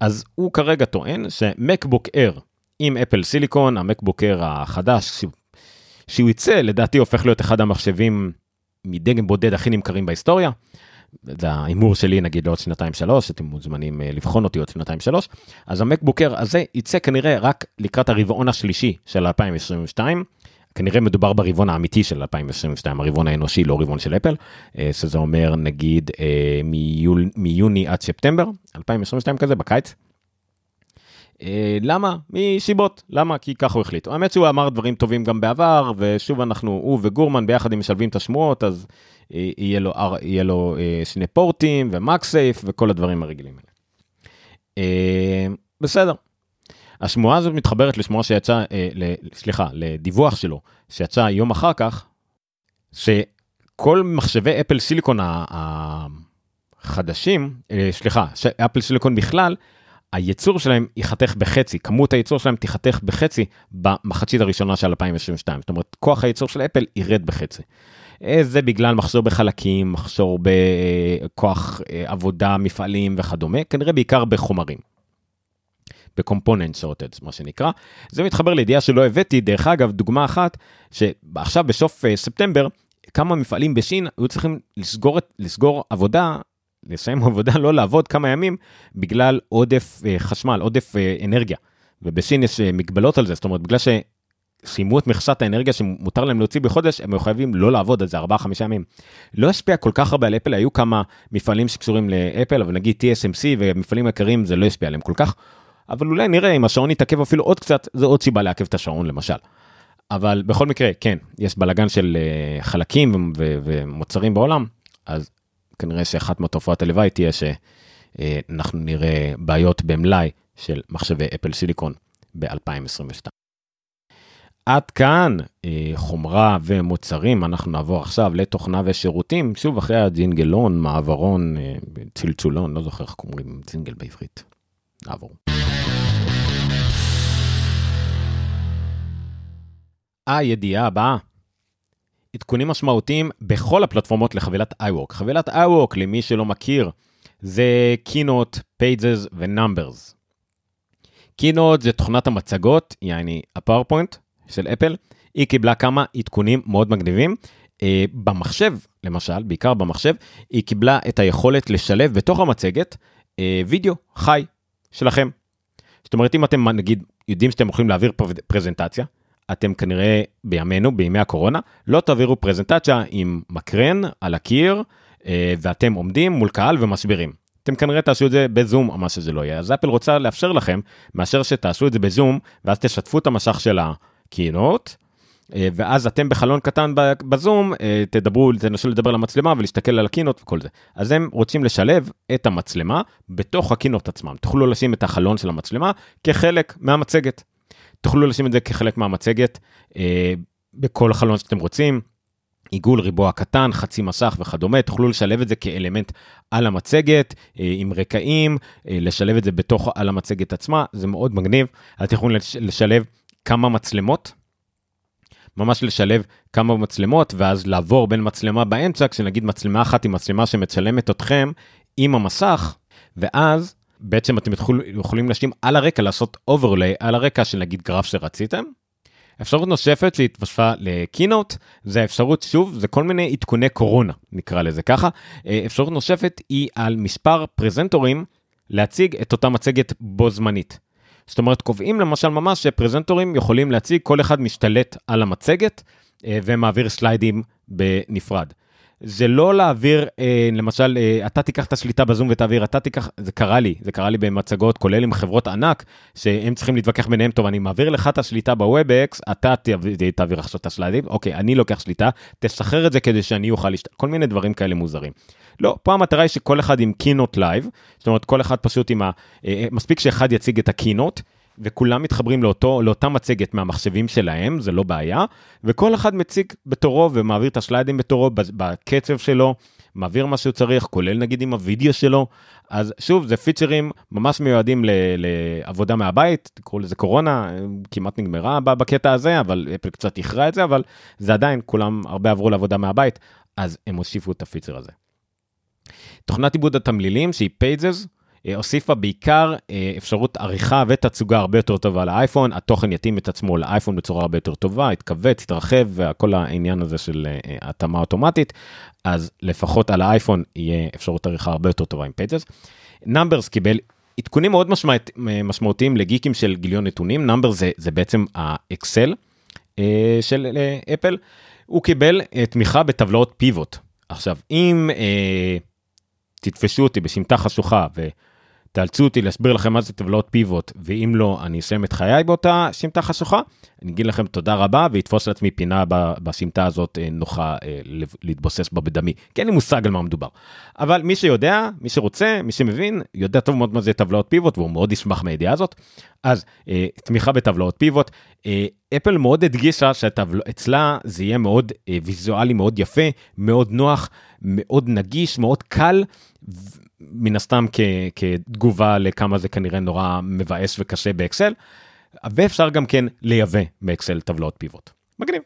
אז הוא כרגע טוען שמקבוק אר עם אפל סיליקון, המקבוק אר החדש, שהוא יצא, לדעתי הופך להיות אחד המחשבים מדגם בודד הכי נמכרים בהיסטוריה. זה ההימור שלי נגיד לעוד שנתיים שלוש, אתם מוזמנים לבחון אותי עוד שנתיים שלוש, אז המקבוקר הזה יצא כנראה רק לקראת הרבעון השלישי של 2022, כנראה מדובר ברבעון האמיתי של 2022, הרבעון האנושי, לא רבעון של אפל, שזה אומר נגיד מיול, מיוני עד ספטמבר 2022 כזה, בקיץ. למה? מסיבות, למה? כי ככה הוא החליט. האמת שהוא אמר דברים טובים גם בעבר, ושוב אנחנו, הוא וגורמן ביחד הם משלבים את השמועות, אז יהיה לו, יהיה לו שני פורטים ומקסייף וכל הדברים הרגילים האלה. בסדר. השמועה הזאת מתחברת לשמועה שיצא, סליחה, לדיווח שלו, שיצא יום אחר כך, שכל מחשבי אפל סיליקון החדשים, סליחה, אפל סיליקון בכלל, הייצור שלהם ייחתך בחצי, כמות הייצור שלהם תיחתך בחצי במחצית הראשונה של 2022, זאת אומרת כוח הייצור של אפל ירד בחצי. זה בגלל מחסור בחלקים, מחסור בכוח עבודה, מפעלים וכדומה, כנראה בעיקר בחומרים. בקומפוננט שורטד, מה שנקרא. זה מתחבר לידיעה שלא הבאתי, דרך אגב, דוגמה אחת, שעכשיו בסוף ספטמבר, כמה מפעלים בשין היו צריכים לסגור, לסגור עבודה לסיים עבודה, לא לעבוד כמה ימים בגלל עודף אה, חשמל, עודף אה, אנרגיה. ובסין יש אה, מגבלות על זה, זאת אומרת, בגלל שסיימו את מכסת האנרגיה שמותר להם להוציא בחודש, הם חייבים לא לעבוד על זה 4-5 ימים. לא השפיע כל כך הרבה על אפל, היו כמה מפעלים שקשורים לאפל, אבל נגיד TSMC ומפעלים יקרים זה לא השפיע עליהם כל כך. אבל אולי נראה אם השעון יתעכב אפילו עוד קצת, זה עוד סיבה לעכב את השעון למשל. אבל בכל מקרה, כן, יש בלאגן של uh, חלקים ומוצרים בעולם, אז כנראה שאחת מהתופעות הלוואי תהיה שאנחנו נראה בעיות במלאי של מחשבי אפל סיליקון ב-2022. עד כאן אה, חומרה ומוצרים, אנחנו נעבור עכשיו לתוכנה ושירותים, שוב אחרי הג'ינגלון, מעברון, אה, צלצולון, לא זוכר איך קוראים ג'ינגל בעברית. נעבור. הידיעה הבאה, עדכונים משמעותיים בכל הפלטפורמות לחבילת iWork. חבילת iWork, למי שלא מכיר, זה Keynote, Pages ו-Numbers. Keynote זה תוכנת המצגות, יעני הפאורפוינט של אפל, היא קיבלה כמה עדכונים מאוד מגניבים. Uh, במחשב, למשל, בעיקר במחשב, היא קיבלה את היכולת לשלב בתוך המצגת uh, וידאו חי שלכם. זאת אומרת, אם אתם נגיד יודעים שאתם יכולים להעביר פרזנטציה, אתם כנראה בימינו, בימי הקורונה, לא תעבירו פרזנטציה עם מקרן על הקיר, אה, ואתם עומדים מול קהל ומסבירים. אתם כנראה תעשו את זה בזום או מה שזה לא יהיה. אז אפל רוצה לאפשר לכם, מאשר שתעשו את זה בזום, ואז תשתפו את המשך של הקינות, אה, ואז אתם בחלון קטן בזום, אה, תדברו, תנסו לדבר למצלמה ולהסתכל על הקינות וכל זה. אז הם רוצים לשלב את המצלמה בתוך הקינות עצמם. תוכלו לשים את החלון של המצלמה כחלק מהמצגת. תוכלו לשים את זה כחלק מהמצגת אה, בכל חלון שאתם רוצים. עיגול ריבוע קטן, חצי מסך וכדומה, תוכלו לשלב את זה כאלמנט על המצגת, אה, עם רקעים, אה, לשלב את זה בתוך, על המצגת עצמה, זה מאוד מגניב. אתם יכולים לשלב כמה מצלמות, ממש לשלב כמה מצלמות, ואז לעבור בין מצלמה באמצע, כשנגיד מצלמה אחת היא מצלמה שמצלמת אתכם עם המסך, ואז בעצם אתם יכולים להשלים על הרקע, לעשות overlay על הרקע של נגיד גרף שרציתם. אפשרות נוספת שהתווספה ל-Keynote זה האפשרות שוב זה כל מיני עדכוני קורונה נקרא לזה ככה אה, אפשרות נוספת היא למספר presenter-ים להציג את אותה מצגת בו זמנית. זאת אומרת קובעים למשל ממש ש-presenter-ים יכולים להציג כל אחד משתלט על המצגת אה, ומעביר סליידים בנפרד. זה לא להעביר, אה, למשל, אה, אתה תיקח את השליטה בזום ותעביר, אתה תיקח, זה קרה לי, זה קרה לי במצגות, כולל עם חברות ענק, שהם צריכים להתווכח ביניהם, טוב, אני מעביר לך את השליטה ב-Webex, אתה תעביר, תעביר עכשיו את הסליידים, אוקיי, אני לוקח שליטה, תשחרר את זה כדי שאני אוכל להשת... כל מיני דברים כאלה מוזרים. לא, פה המטרה היא שכל אחד עם Keynote Live, זאת אומרת, כל אחד פשוט עם ה... אה, אה מספיק שאחד יציג את ה-Keynote, וכולם מתחברים לאותו, לאותה מצגת מהמחשבים שלהם, זה לא בעיה, וכל אחד מציג בתורו ומעביר את השליידים בתורו, בקצב שלו, מעביר מה שהוא צריך, כולל נגיד עם הוידאו שלו. אז שוב, זה פיצ'רים ממש מיועדים ל- לעבודה מהבית, תקראו לזה קורונה, כמעט נגמרה בקטע הזה, אבל אפל קצת איחרה את זה, אבל זה עדיין, כולם הרבה עברו לעבודה מהבית, אז הם הוסיפו את הפיצ'ר הזה. תוכנת עיבוד התמלילים שהיא פייג'ז, אה, הוסיפה בעיקר אה, אפשרות עריכה ותצוגה הרבה יותר טובה לאייפון, התוכן יתאים את עצמו לאייפון בצורה הרבה יותר טובה, יתכווץ, יתרחב, וכל העניין הזה של אה, התאמה אוטומטית, אז לפחות על האייפון יהיה אפשרות עריכה הרבה יותר טובה עם Pages. Numbers קיבל עדכונים מאוד משמעות, משמעותיים לגיקים של גיליון נתונים, Numbers זה, זה בעצם האקסל של אפל, הוא קיבל תמיכה בטבלאות פיבוט. עכשיו, אם אה, תתפסו אותי בסמטה חשוכה ו... תאלצו אותי להסביר לכם מה זה טבלאות פיבוט, ואם לא, אני אסיים את חיי באותה סמטה חשוכה. אני אגיד לכם תודה רבה, ואתפוס לעצמי פינה בסמטה הזאת אה, נוחה אה, להתבוסס בה בדמי, כי אין לי מושג על מה מדובר. אבל מי שיודע, מי שרוצה, מי שמבין, יודע טוב מאוד מה זה טבלאות פיבוט, והוא מאוד ישמח מהידיעה הזאת. אז אה, תמיכה בטבלאות פיבוט. אפל מאוד הדגישה שאצלה זה יהיה מאוד ויזואלי, מאוד יפה, מאוד נוח, מאוד נגיש, מאוד קל. מן הסתם כ, כתגובה לכמה זה כנראה נורא מבאס וקשה באקסל, ואפשר גם כן לייבא באקסל טבלאות פיבוט. מגניב.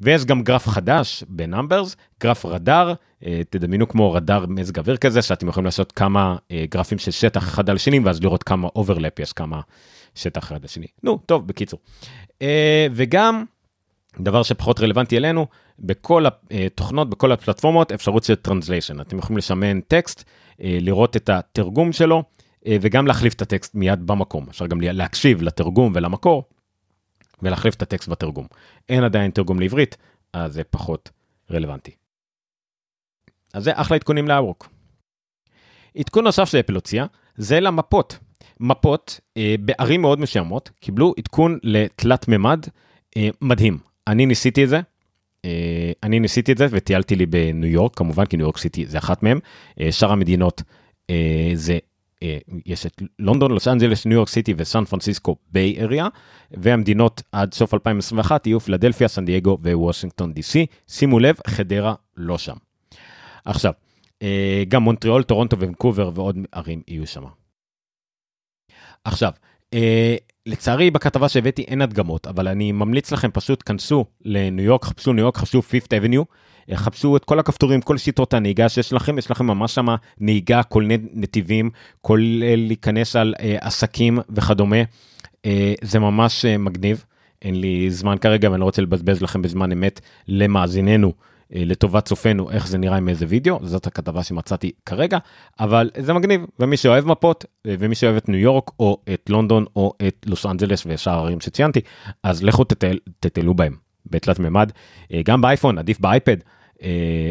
ויש גם גרף חדש ב-Numbers, גרף רדאר, אה, תדמיינו כמו רדאר מזג אוויר כזה, שאתם יכולים לעשות כמה אה, גרפים של שטח אחד על השני, ואז לראות כמה overlap יש, כמה שטח אחד על השני. נו, טוב, בקיצור. אה, וגם דבר שפחות רלוונטי אלינו, בכל התוכנות, בכל הפלטפורמות, אפשרות של translation. אתם יכולים לסמן טקסט, לראות את התרגום שלו, וגם להחליף את הטקסט מיד במקום. אפשר גם להקשיב לתרגום ולמקור, ולהחליף את הטקסט בתרגום. אין עדיין תרגום לעברית, אז זה פחות רלוונטי. אז זה אחלה עדכונים לאברוק. עדכון נוסף שאפל הוציאה, זה למפות. מפות אה, בערים מאוד מסוימות קיבלו עדכון לתלת מימד אה, מדהים. אני ניסיתי את זה, אה, אני ניסיתי את זה וטיילתי לי בניו יורק, כמובן כי ניו יורק סיטי זה אחת מהם. אה, שאר המדינות אה, זה אה, יש את לונדון, לוס אנג'לס, ניו יורק סיטי וסן פרנסיסקו ביי אריאה, והמדינות עד סוף 2021 יהיו פילדלפיה, סן דייגו ווושינגטון די סי. שימו לב, חדרה לא שם. עכשיו, אה, גם מונטריאול, טורונטו ונקובר ועוד ערים יהיו שם. עכשיו, אה, לצערי בכתבה שהבאתי אין הדגמות, אבל אני ממליץ לכם פשוט כנסו לניו יורק, חפשו ניו יורק, חפשו פיפת' אבניו, חפשו את כל הכפתורים, כל שיטות הנהיגה שיש לכם, יש לכם ממש שמה נהיגה, כל נתיבים, כולל להיכנס על אה, עסקים וכדומה. אה, זה ממש אה, מגניב. אין לי זמן כרגע ואני לא רוצה לבזבז לכם בזמן אמת למאזיננו. אה, לטובת צופינו איך זה נראה עם איזה וידאו, זאת הכתבה שמצאתי כרגע, אבל זה מגניב, ומי שאוהב מפות, אה, ומי שאוהב את ניו יורק, או את לונדון, או את לוס אנג'לס ושאר הערים שציינתי, אז לכו תטיי, תטיילו בהם בתלת מימד, אה, גם באייפון, עדיף באייפד,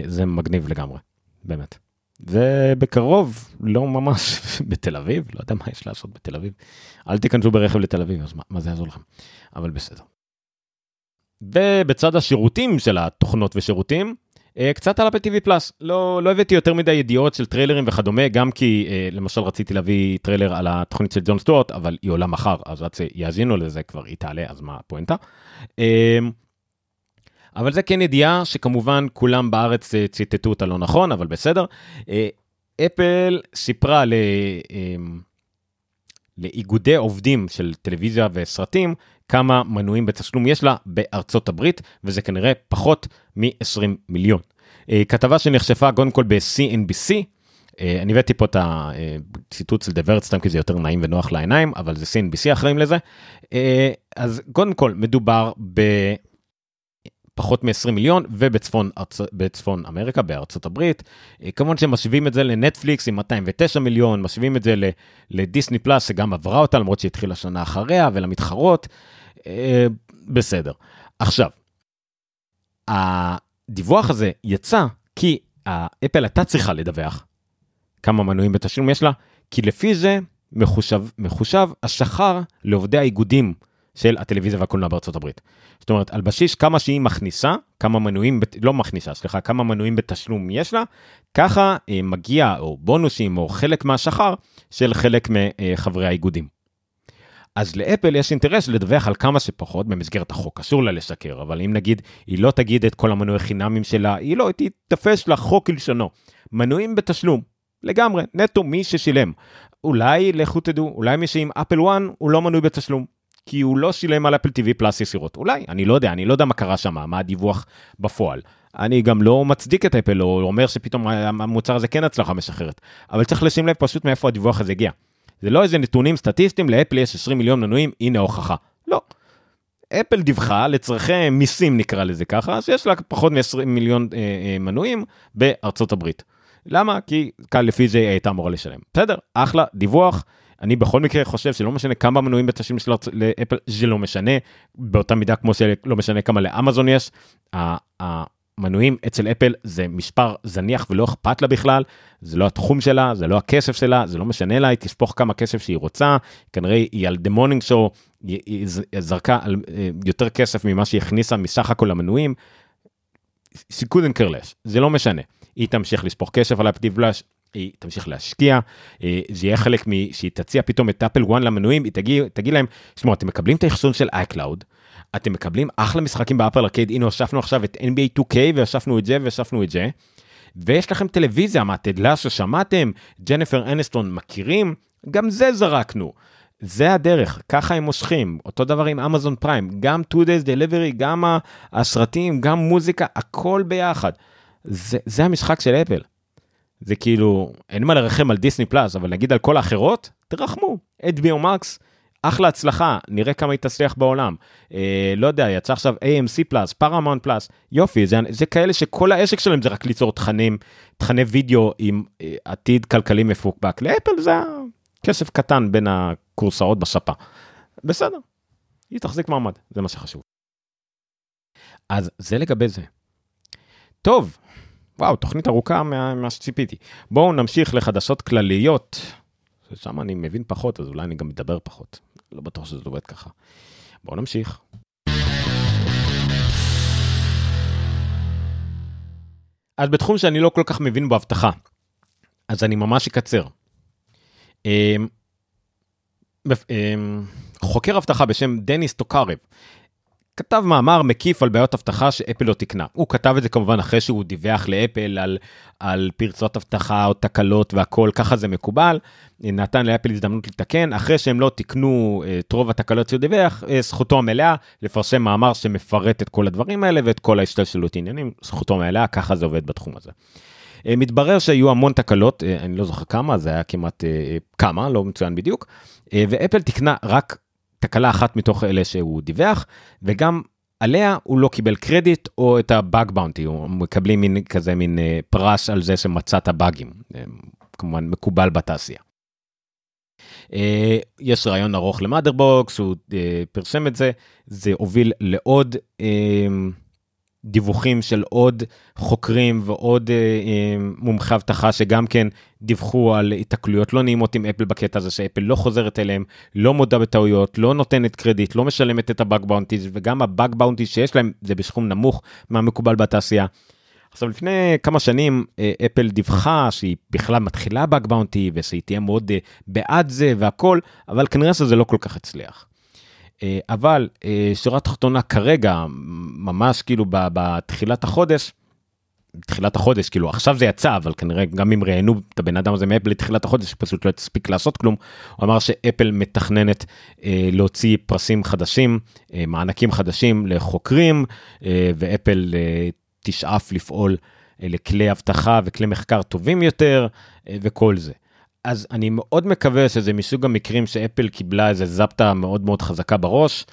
זה מגניב לגמרי, באמת. ובקרוב, לא ממש בתל אביב, לא יודע מה יש לעשות בתל אביב. אל תיכנסו ברכב לתל אביב, אז מה, מה זה יעזור לכם? אבל בסדר. ובצד השירותים של התוכנות ושירותים, אה, קצת על אפל TV פלוס, לא, לא הבאתי יותר מדי ידיעות של טריילרים וכדומה, גם כי אה, למשל רציתי להביא טריילר על התוכנית של ג'ון סטוארט, אבל היא עולה מחר, אז עד שיאזינו לזה כבר היא תעלה, אז מה הפואנטה. אה, אבל זה כן ידיעה שכמובן כולם בארץ ציטטו אותה לא נכון, אבל בסדר. אפל סיפרה ל... לאיגודי עובדים של טלוויזיה וסרטים, כמה מנויים בתשלום יש לה בארצות הברית, וזה כנראה פחות מ-20 מיליון. אה, כתבה שנחשפה קודם כל ב-CNBC, אה, אני הבאתי פה את הציטוט של דברת סתם כי זה יותר נעים ונוח לעיניים, אבל זה CNBC אחראים לזה. אה, אז קודם כל מדובר ב... פחות מ-20 מיליון ובצפון ארצ... בצפון אמריקה בארצות הברית. כמובן שמשווים את זה לנטפליקס עם 209 מיליון, משווים את זה לדיסני פלאס שגם עברה אותה למרות שהתחילה שנה אחריה ולמתחרות. אה, בסדר. עכשיו, הדיווח הזה יצא כי אפל הייתה צריכה לדווח כמה מנויים בתשלום יש לה, כי לפי זה מחושב, מחושב השכר לעובדי האיגודים של הטלוויזיה והקולנוע בארצות הברית. זאת אומרת, על בסיס כמה שהיא מכניסה, כמה מנויים, לא מכניסה, סליחה, כמה מנויים בתשלום יש לה, ככה אה, מגיע, או בונוסים, או חלק מהשכר של חלק מחברי האיגודים. אז לאפל יש אינטרס לדווח על כמה שפחות במסגרת החוק, אסור לה לשקר, אבל אם נגיד היא לא תגיד את כל המנועי חינמים שלה, היא לא, היא תתפס לחוק כלשונו. מנויים בתשלום, לגמרי, נטו מי ששילם. אולי, לכו תדעו, אולי מי שעם אפל 1 הוא לא מנוי בתשלום. כי הוא לא שילם על אפל TV פלאס ישירות. אולי, אני לא יודע, אני לא יודע מה קרה שם, מה הדיווח בפועל. אני גם לא מצדיק את אפל, או אומר שפתאום המוצר הזה כן הצלחה משחררת. אבל צריך לשים לב פשוט מאיפה הדיווח הזה הגיע. זה לא איזה נתונים סטטיסטיים, לאפל יש 20 מיליון מנויים, הנה ההוכחה. לא. אפל דיווחה לצרכי מיסים נקרא לזה ככה, שיש לה פחות מ-20 מיליון אה, אה, מנויים בארצות הברית. למה? כי כאן לפי זה היא הייתה אמורה לשלם. בסדר, אחלה, דיווח. אני בכל מקרה חושב שלא משנה כמה מנויים בתשלום של אפל, זה לא משנה, באותה מידה כמו שלא משנה כמה לאמזון יש. מנויים אצל אפל זה מספר זניח ולא אכפת לה בכלל, זה לא התחום שלה, זה לא הכסף שלה, זה לא משנה לה, היא תשפוך כמה כסף שהיא רוצה, כנראה היא על דה מונינג שואו, היא זרקה על אה, יותר כסף ממה שהיא הכניסה מסך הכל המנויים. she couldn't care זה לא משנה, היא תמשיך לשפוך כסף על האפטיב בלאש, היא תמשיך להשקיע, אה, זה יהיה חלק מ... שהיא תציע פתאום את אפל 1 למנויים, היא תגיד, תגיד להם, שמעו, אתם מקבלים את האחסון של iCloud, אתם מקבלים אחלה משחקים באפל ארקייד, הנה הוספנו עכשיו את NBA 2K והוספנו את זה והוספנו את זה. ויש לכם טלוויזיה, מה, תדלה ששמעתם? ג'ניפר אנסטון מכירים? גם זה זרקנו. זה הדרך, ככה הם מושכים. אותו דבר עם אמזון פריים, גם 2 days delivery, גם הסרטים, גם מוזיקה, הכל ביחד. זה, זה המשחק של אפל. זה כאילו, אין מה לרחם על דיסני פלאס, אבל נגיד על כל האחרות, תרחמו. HBO Max, אחלה הצלחה, נראה כמה היא תצליח בעולם. אה, לא יודע, יצא עכשיו AMC פלאס, פארמון פלאס, יופי, זה, זה כאלה שכל העסק שלהם זה רק ליצור תכנים, תכני וידאו עם אה, עתיד כלכלי מפוקפק. לאפל זה כסף קטן בין הכורסאות בספה. בסדר, היא תחזיק מעמד, זה מה שחשוב. אז זה לגבי זה. טוב, וואו, תוכנית ארוכה ממה שציפיתי. בואו נמשיך לחדשות כלליות. ששם אני מבין פחות, אז אולי אני גם מדבר פחות. לא בטוח שזה עובד ככה. בואו נמשיך. אז בתחום שאני לא כל כך מבין באבטחה, אז אני ממש אקצר. אמ, אמ, חוקר אבטחה בשם דניס טוקרב כתב מאמר מקיף על בעיות אבטחה שאפל לא תקנה. הוא כתב את זה כמובן אחרי שהוא דיווח לאפל על, על פרצות אבטחה או תקלות והכל, ככה זה מקובל. נתן לאפל הזדמנות לתקן, אחרי שהם לא תיקנו אה, את רוב התקלות שהוא דיווח, אה, זכותו המלאה לפרסם מאמר שמפרט את כל הדברים האלה ואת כל ההשתלשלות עניינים, זכותו המלאה, ככה זה עובד בתחום הזה. אה, מתברר שהיו המון תקלות, אני לא זוכר כמה, זה היה כמעט כמה, לא מצוין בדיוק, ואפל תקנה רק תקלה אחת מתוך אלה שהוא דיווח, וגם עליה הוא לא קיבל קרדיט או את ה bug bounty, הוא מקבלים מין כזה מין אה, פרס על זה שמצאת באגים, אה, כמובן מקובל בתעשייה. אה, יש רעיון ארוך למאדרבורד, הוא פרסם את זה, זה הוביל לעוד דיווחים של עוד חוקרים ועוד אה, אה, מומחי אבטחה שגם כן דיווחו על התקלויות לא נעימות עם אפל בקטע הזה שאפל לא חוזרת אליהם, לא מודה בטעויות, לא נותנת קרדיט, לא משלמת את ה bug bounties וגם ה bug bounties שיש להם זה בסכום נמוך מהמקובל בתעשייה. עכשיו לפני כמה שנים אה, אפל דיווחה שהיא בכלל מתחילה bug bounty ושהיא תהיה מאוד אה, בעד זה והכל אבל כנראה שזה לא כל כך הצליח. אה, אבל אה, שורה תחתונה כרגע, ממש כאילו בתחילת החודש, תחילת החודש, כאילו עכשיו זה יצא, אבל כנראה גם אם ראיינו את הבן אדם הזה מאפל לתחילת החודש, פשוט לא הספיק לעשות כלום, הוא אמר שאפל מתכננת אה, להוציא פרסים חדשים, אה, מענקים חדשים לחוקרים, אה, ואפל אה, תשאף לפעול אה, לכלי אבטחה וכלי מחקר טובים יותר, אה, וכל זה. אז אני מאוד מקווה שזה מסוג המקרים שאפל קיבלה איזה זפטה מאוד מאוד חזקה בראש,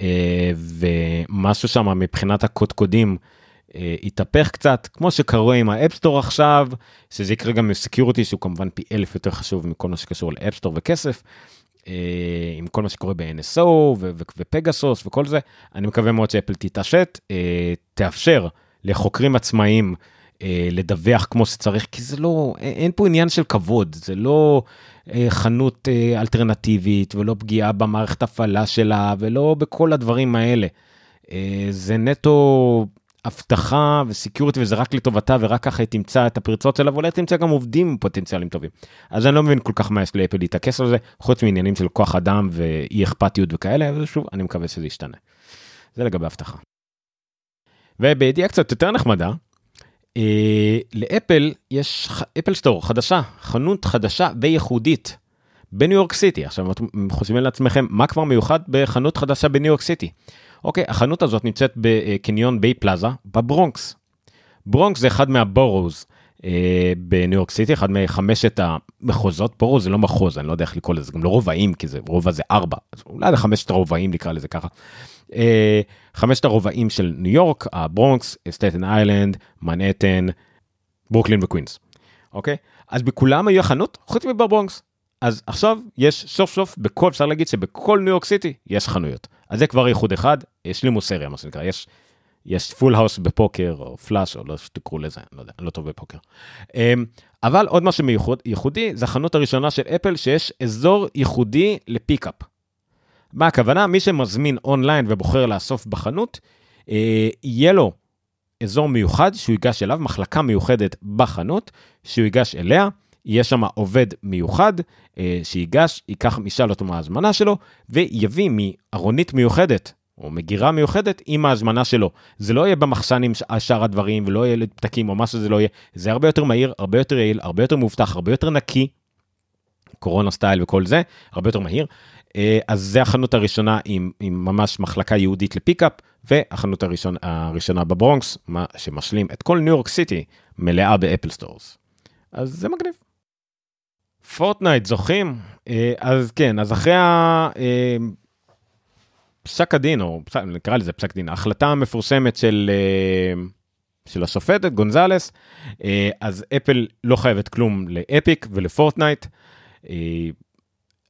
אה, ומשהו שם מבחינת הקודקודים אה, התהפך קצת, כמו שקורה עם ה-App Store עכשיו, שזה יקרה גם עם שהוא כמובן פי אלף יותר חשוב מכל מה שקשור ל-App Store וכסף. אה, עם כל מה שקורה ב-NSO ופגסוס וכל זה, אני מקווה מאוד שאפל תתעשת, תאפשר לחוקרים עצמאיים אה, לדווח כמו שצריך, כי זה לא, אין פה עניין של כבוד, זה לא אה, חנות אה, אלטרנטיבית ולא פגיעה במערכת הפעלה שלה ולא בכל הדברים האלה. אה, זה נטו אבטחה וסקיורטי וזה רק לטובתה ורק ככה היא תמצא את הפרצות שלה ואולי תמצא גם עובדים עם פוטנציאלים טובים. אז אני לא מבין כל כך מה יש לאפל להתעקס על זה, חוץ מעניינים של כוח אדם ואי אכפתיות וכאלה, אבל שוב, אני מקווה שזה ישתנה. זה לגבי אבטחה. ובידיעה קצת יותר נחמדה, אה, לאפל יש Apple Store חדשה, חנות חדשה וייחודית בניו יורק סיטי. עכשיו אתם חושבים לעצמכם מה כבר מיוחד בחנות חדשה בניו יורק סיטי. אוקיי, החנות הזאת נמצאת בקניון ביי פלאזה בברונקס. ברונקס זה אחד מה boroughs אה, בניו יורק סיטי, אחד מחמשת המחוזות, boroughs זה לא מחוז, אני לא יודע איך לקרוא לזה, גם לא רובעים, כי זה רובע זה ארבע, אז אולי לחמשת הרובעים נקרא לזה ככה. אה, חמשת הרובעים של ניו יורק, הברונקס, סטטן איילנד, מנהטן, ברוקלין וקווינס. אוקיי? אז בכולם היו חנות חוץ מברונקס. אז עכשיו יש סוף סוף בכל אפשר להגיד שבכל ניו יורק סיטי יש חנויות. אז זה כבר ייחוד אחד, יש לי מוסריה מה שנקרא, יש, יש full house בפוקר או פלאש או לא שתקראו לזה, לא יודע, אני לא טוב בפוקר. אמ, אבל עוד משהו ייחודי זה החנות הראשונה של אפל שיש אזור ייחודי ל pickup. מה הכוונה? מי שמזמין אונליין ובוחר לאסוף בחנות, אה, יהיה לו אזור מיוחד שהוא ייגש אליו, מחלקה מיוחדת בחנות, שהוא ייגש אליה, יהיה שם עובד מיוחד אה, שיגש, ייקח, ישאל אותו מה ההזמנה שלו, ויביא מארונית מיוחדת, או מגירה מיוחדת עם ההזמנה שלו. זה לא יהיה במחסן עם שאר הדברים, ולא יהיה פתקים או מה שזה לא יהיה, זה הרבה יותר מהיר, הרבה יותר יעיל, הרבה יותר מאובטח, הרבה יותר נקי, קורונה style וכל זה, הרבה יותר מהיר. אה, אז זה החנות הראשונה עם, עם ממש מחלקה ייחודית ל pickup, והחנות הראשון, הראשונה בברונקס, מה שמשלים את כל ניו יורק סיטי מלאה ב Apple Stores. אז זה מגניב. פורטנייט זוכים? אה, אז כן, אז אחרי ה... אה, פסק הדין, או פסק, נקרא לזה פסק דין, ההחלטה המפורסמת של, אה, של השופטת גונזלס, אז אפל לא חייבת כלום לאפיק ולפורטנייט.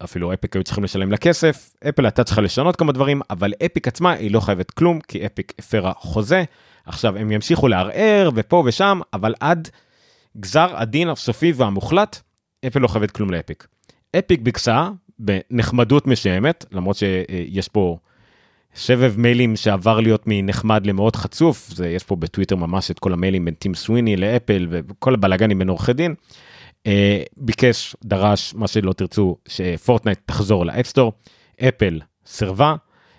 אפילו אפיק היו צריכים לשלם לה כסף, אפל הייתה צריכה לשנות כמה דברים, אבל אפיק עצמה היא לא חייבת כלום, כי אפיק הפרה חוזה. עכשיו, הם ימשיכו לערער ופה ושם, אבל עד גזר הדין הסופי והמוחלט, אפל לא חייבת כלום לאפיק. אפיק ביקשה בנחמדות מסוימת, למרות שיש פה שבב מיילים שעבר להיות מנחמד למאוד חצוף, זה יש פה בטוויטר ממש את כל המיילים בין טים סוויני לאפל וכל הבלאגנים בין עורכי דין. אה, ביקש, דרש, מה שלא תרצו, שפורטנייט תחזור ל-App Store, אפל סירבה,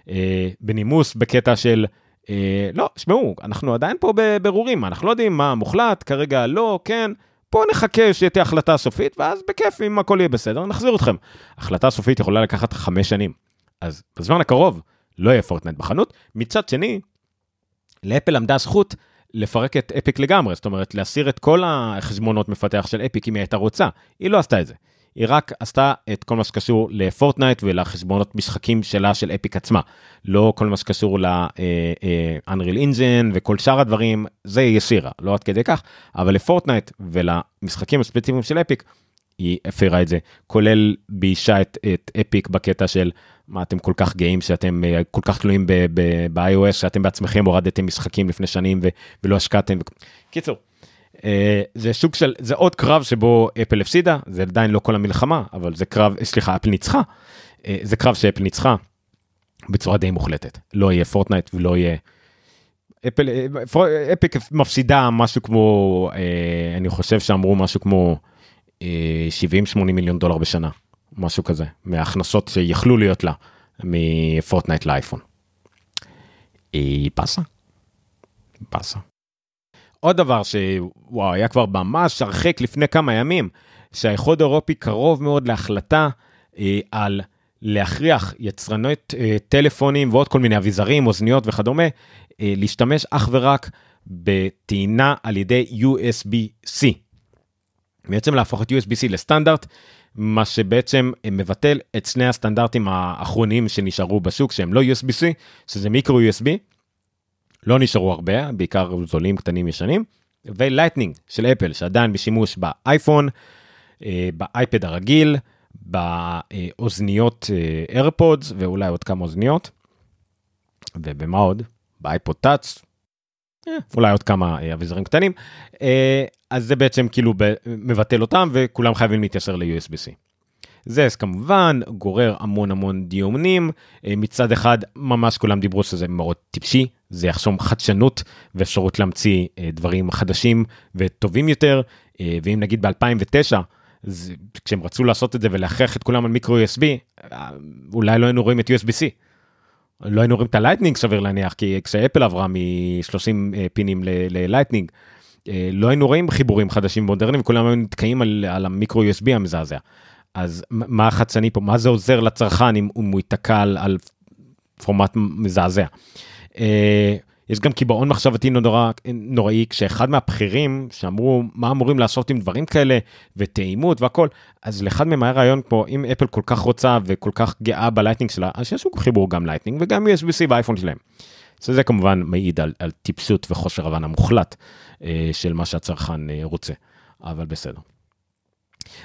אה, בנימוס בקטע של אה, לא, שמעו, אנחנו עדיין פה בבירורים, אנחנו לא יודעים מה מוחלט, כרגע לא, כן, בואו נחכה שתהיה החלטה סופית, ואז בכיף, אם הכל יהיה בסדר, נחזיר אתכם. החלטה סופית יכולה לקחת חמש שנים, אז בזמן הקרוב לא יהיה פורטנייט בחנות. מצד שני, לאפל עמדה זכות לפרק את אפיק לגמרי, זאת אומרת, להסיר את כל החשבונות מפתח של אפיק אם היא הייתה רוצה. היא לא עשתה את זה. היא רק עשתה את כל מה שקשור לפורטנייט ולחשבונות משחקים שלה של אפיק עצמה. לא כל מה שקשור ל-Unreal Engine וכל שאר הדברים, זה היא הסירה, לא עד כדי כך, אבל לפורטנייט ולמשחקים הספציפיים של אפיק, היא הפרה את זה, כולל ביישה את, את אפיק בקטע של מה אתם כל כך גאים שאתם אה, כל כך תלויים ב-iOS, שאתם בעצמכם הורדתם משחקים לפני שנים ו- ולא השקעתם. קיצור, אה, זה סוג של, זה עוד קרב שבו אפל הפסידה, זה עדיין לא כל המלחמה, אבל זה קרב, סליחה, אפל ניצחה. אה, זה קרב שאפל ניצחה בצורה די מוחלטת. לא יהיה פורטנייט ולא יהיה... אפל, אפיק מפסידה משהו כמו, אני חושב שאמרו משהו כמו 70-80 מיליון דולר בשנה. משהו כזה, מההכנסות שיכלו להיות לה מפורטנייט לאייפון. היא פסה. פסה. עוד דבר שוואו, היה כבר ממש הרחק לפני כמה ימים, שהאיחוד האירופי קרוב מאוד להחלטה אה, על להכריח יצרנות אה, טלפונים ועוד כל מיני אביזרים, אוזניות וכדומה, אה, להשתמש אך ורק בטעינה על ידי USB-C. בעצם להפוך את USB-C לסטנדרט מה שבעצם מבטל את שני הסטנדרטים האחרונים שנשארו בשוק שהם לא USB-C, שזה מיקרו USB, לא נשארו הרבה, בעיקר זולים קטנים ישנים, ולייטנינג של אפל שעדיין בשימוש באייפון, אה, באייפד הרגיל, באוזניות איירפודס אה, ואולי עוד כמה אוזניות. ובמה עוד? באייפוד טאץ, אולי עוד כמה אביזרים קטנים. אז זה בעצם כאילו מבטל אותם וכולם חייבים להתיישר ל-USB-C. זה כמובן גורר המון המון דיונים, אה, מצד אחד ממש כולם דיברו שזה מאוד טיפשי, זה יחשום חדשנות ואפשרות להמציא אה, דברים חדשים וטובים יותר, אה, ואם נגיד ב-2009, כשהם רצו לעשות את זה ולהכריח את כולם על מיקרו USB, אולי לא היינו רואים את USB-C. לא היינו רואים את הלייטנינג סביר להניח, כי כשאפל עברה מ-30 פינים ללייטנינג, אה, לא היינו רואים חיבורים חדשים מודרניים וכולם היו נתקעים על, על המיקרו USB המזעזע. אז מה החדשני פה מה זה עוזר לצרכן אם, אם הוא ייתקע על, על פורמט מזעזע. יש גם קיבעון מחשבתי נורא, נוראי כשאחד מהבכירים שאמרו מה אמורים לעשות עם דברים כאלה ותאימות והכל אז לאחד מהם היה רעיון פה אם אפל כל כך רוצה וכל כך גאה בלייטנינג שלה אז שיש חיבור גם לייטנינג וגם USB-C באייפון שלהם. שזה כמובן מעיד על, על טיפשות וחוסר הבנה מוחלט אה, של מה שהצרכן אה, רוצה, אבל בסדר.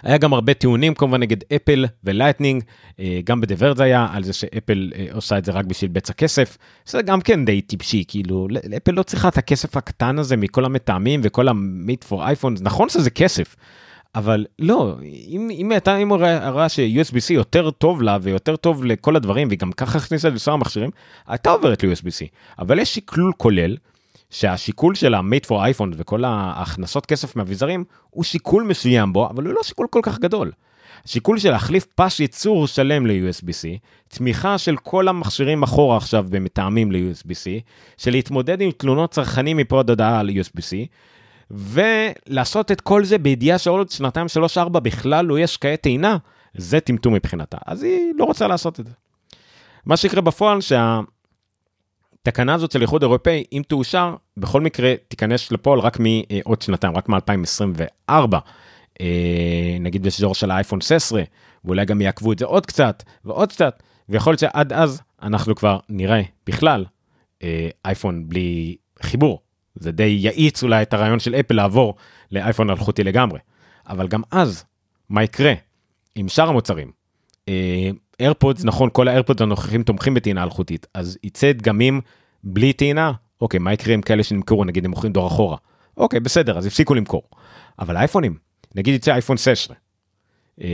היה גם הרבה טיעונים כמובן נגד אפל ולייטנינג, אה, גם בדברד היה על זה שאפל אה, עושה את זה רק בשביל בצע כסף, זה גם כן די טיפשי, כאילו אפל לא צריכה את הכסף הקטן הזה מכל המתאמים וכל ה made for iPhone, נכון שזה כסף, אבל לא, אם, אם הייתה, אם היא רואה ש-USB-C יותר טוב לה ויותר טוב לכל הדברים, והיא גם ככה הכניסה לשאר המכשירים, הייתה עוברת ל-USB-C. אבל יש שקלול כולל, שהשיקול של ה-Mate for iPhone וכל ההכנסות כסף מאביזרים, הוא שיקול מסוים בו, אבל הוא לא שיקול כל כך גדול. שיקול של להחליף פס ייצור שלם ל-USB-C, תמיכה של כל המכשירים אחורה עכשיו במטעמים ל-USB-C, של להתמודד עם תלונות צרכנים מפה עד הודעה על USB-C, ולעשות את כל זה בידיעה שעוד שנתיים, שלוש, ארבע בכלל לא יש כעת טעינה, זה טמטום מבחינתה. אז היא לא רוצה לעשות את זה. מה שיקרה בפועל, שהתקנה הזאת של איחוד אירופאי, אם תאושר, בכל מקרה תיכנס לפועל רק מעוד שנתיים, רק מ-2024. אה, נגיד באזור של האייפון 16, ואולי גם יעכבו את זה עוד קצת ועוד קצת, ויכול להיות שעד אז אנחנו כבר נראה בכלל אה, אייפון בלי חיבור. זה די יאיץ אולי את הרעיון של אפל לעבור לאייפון אלחוטי לגמרי. אבל גם אז, מה יקרה עם שאר המוצרים? איירפודס, נכון, כל האיירפודס הנוכחים תומכים בטעינה אלחוטית, אז יצא דגמים בלי טעינה, אוקיי, מה יקרה עם כאלה שנמכרו, נגיד הם מוכרים דור אחורה? אוקיי, בסדר, אז הפסיקו למכור. אבל אייפונים, נגיד יצא אייפון 16, אה,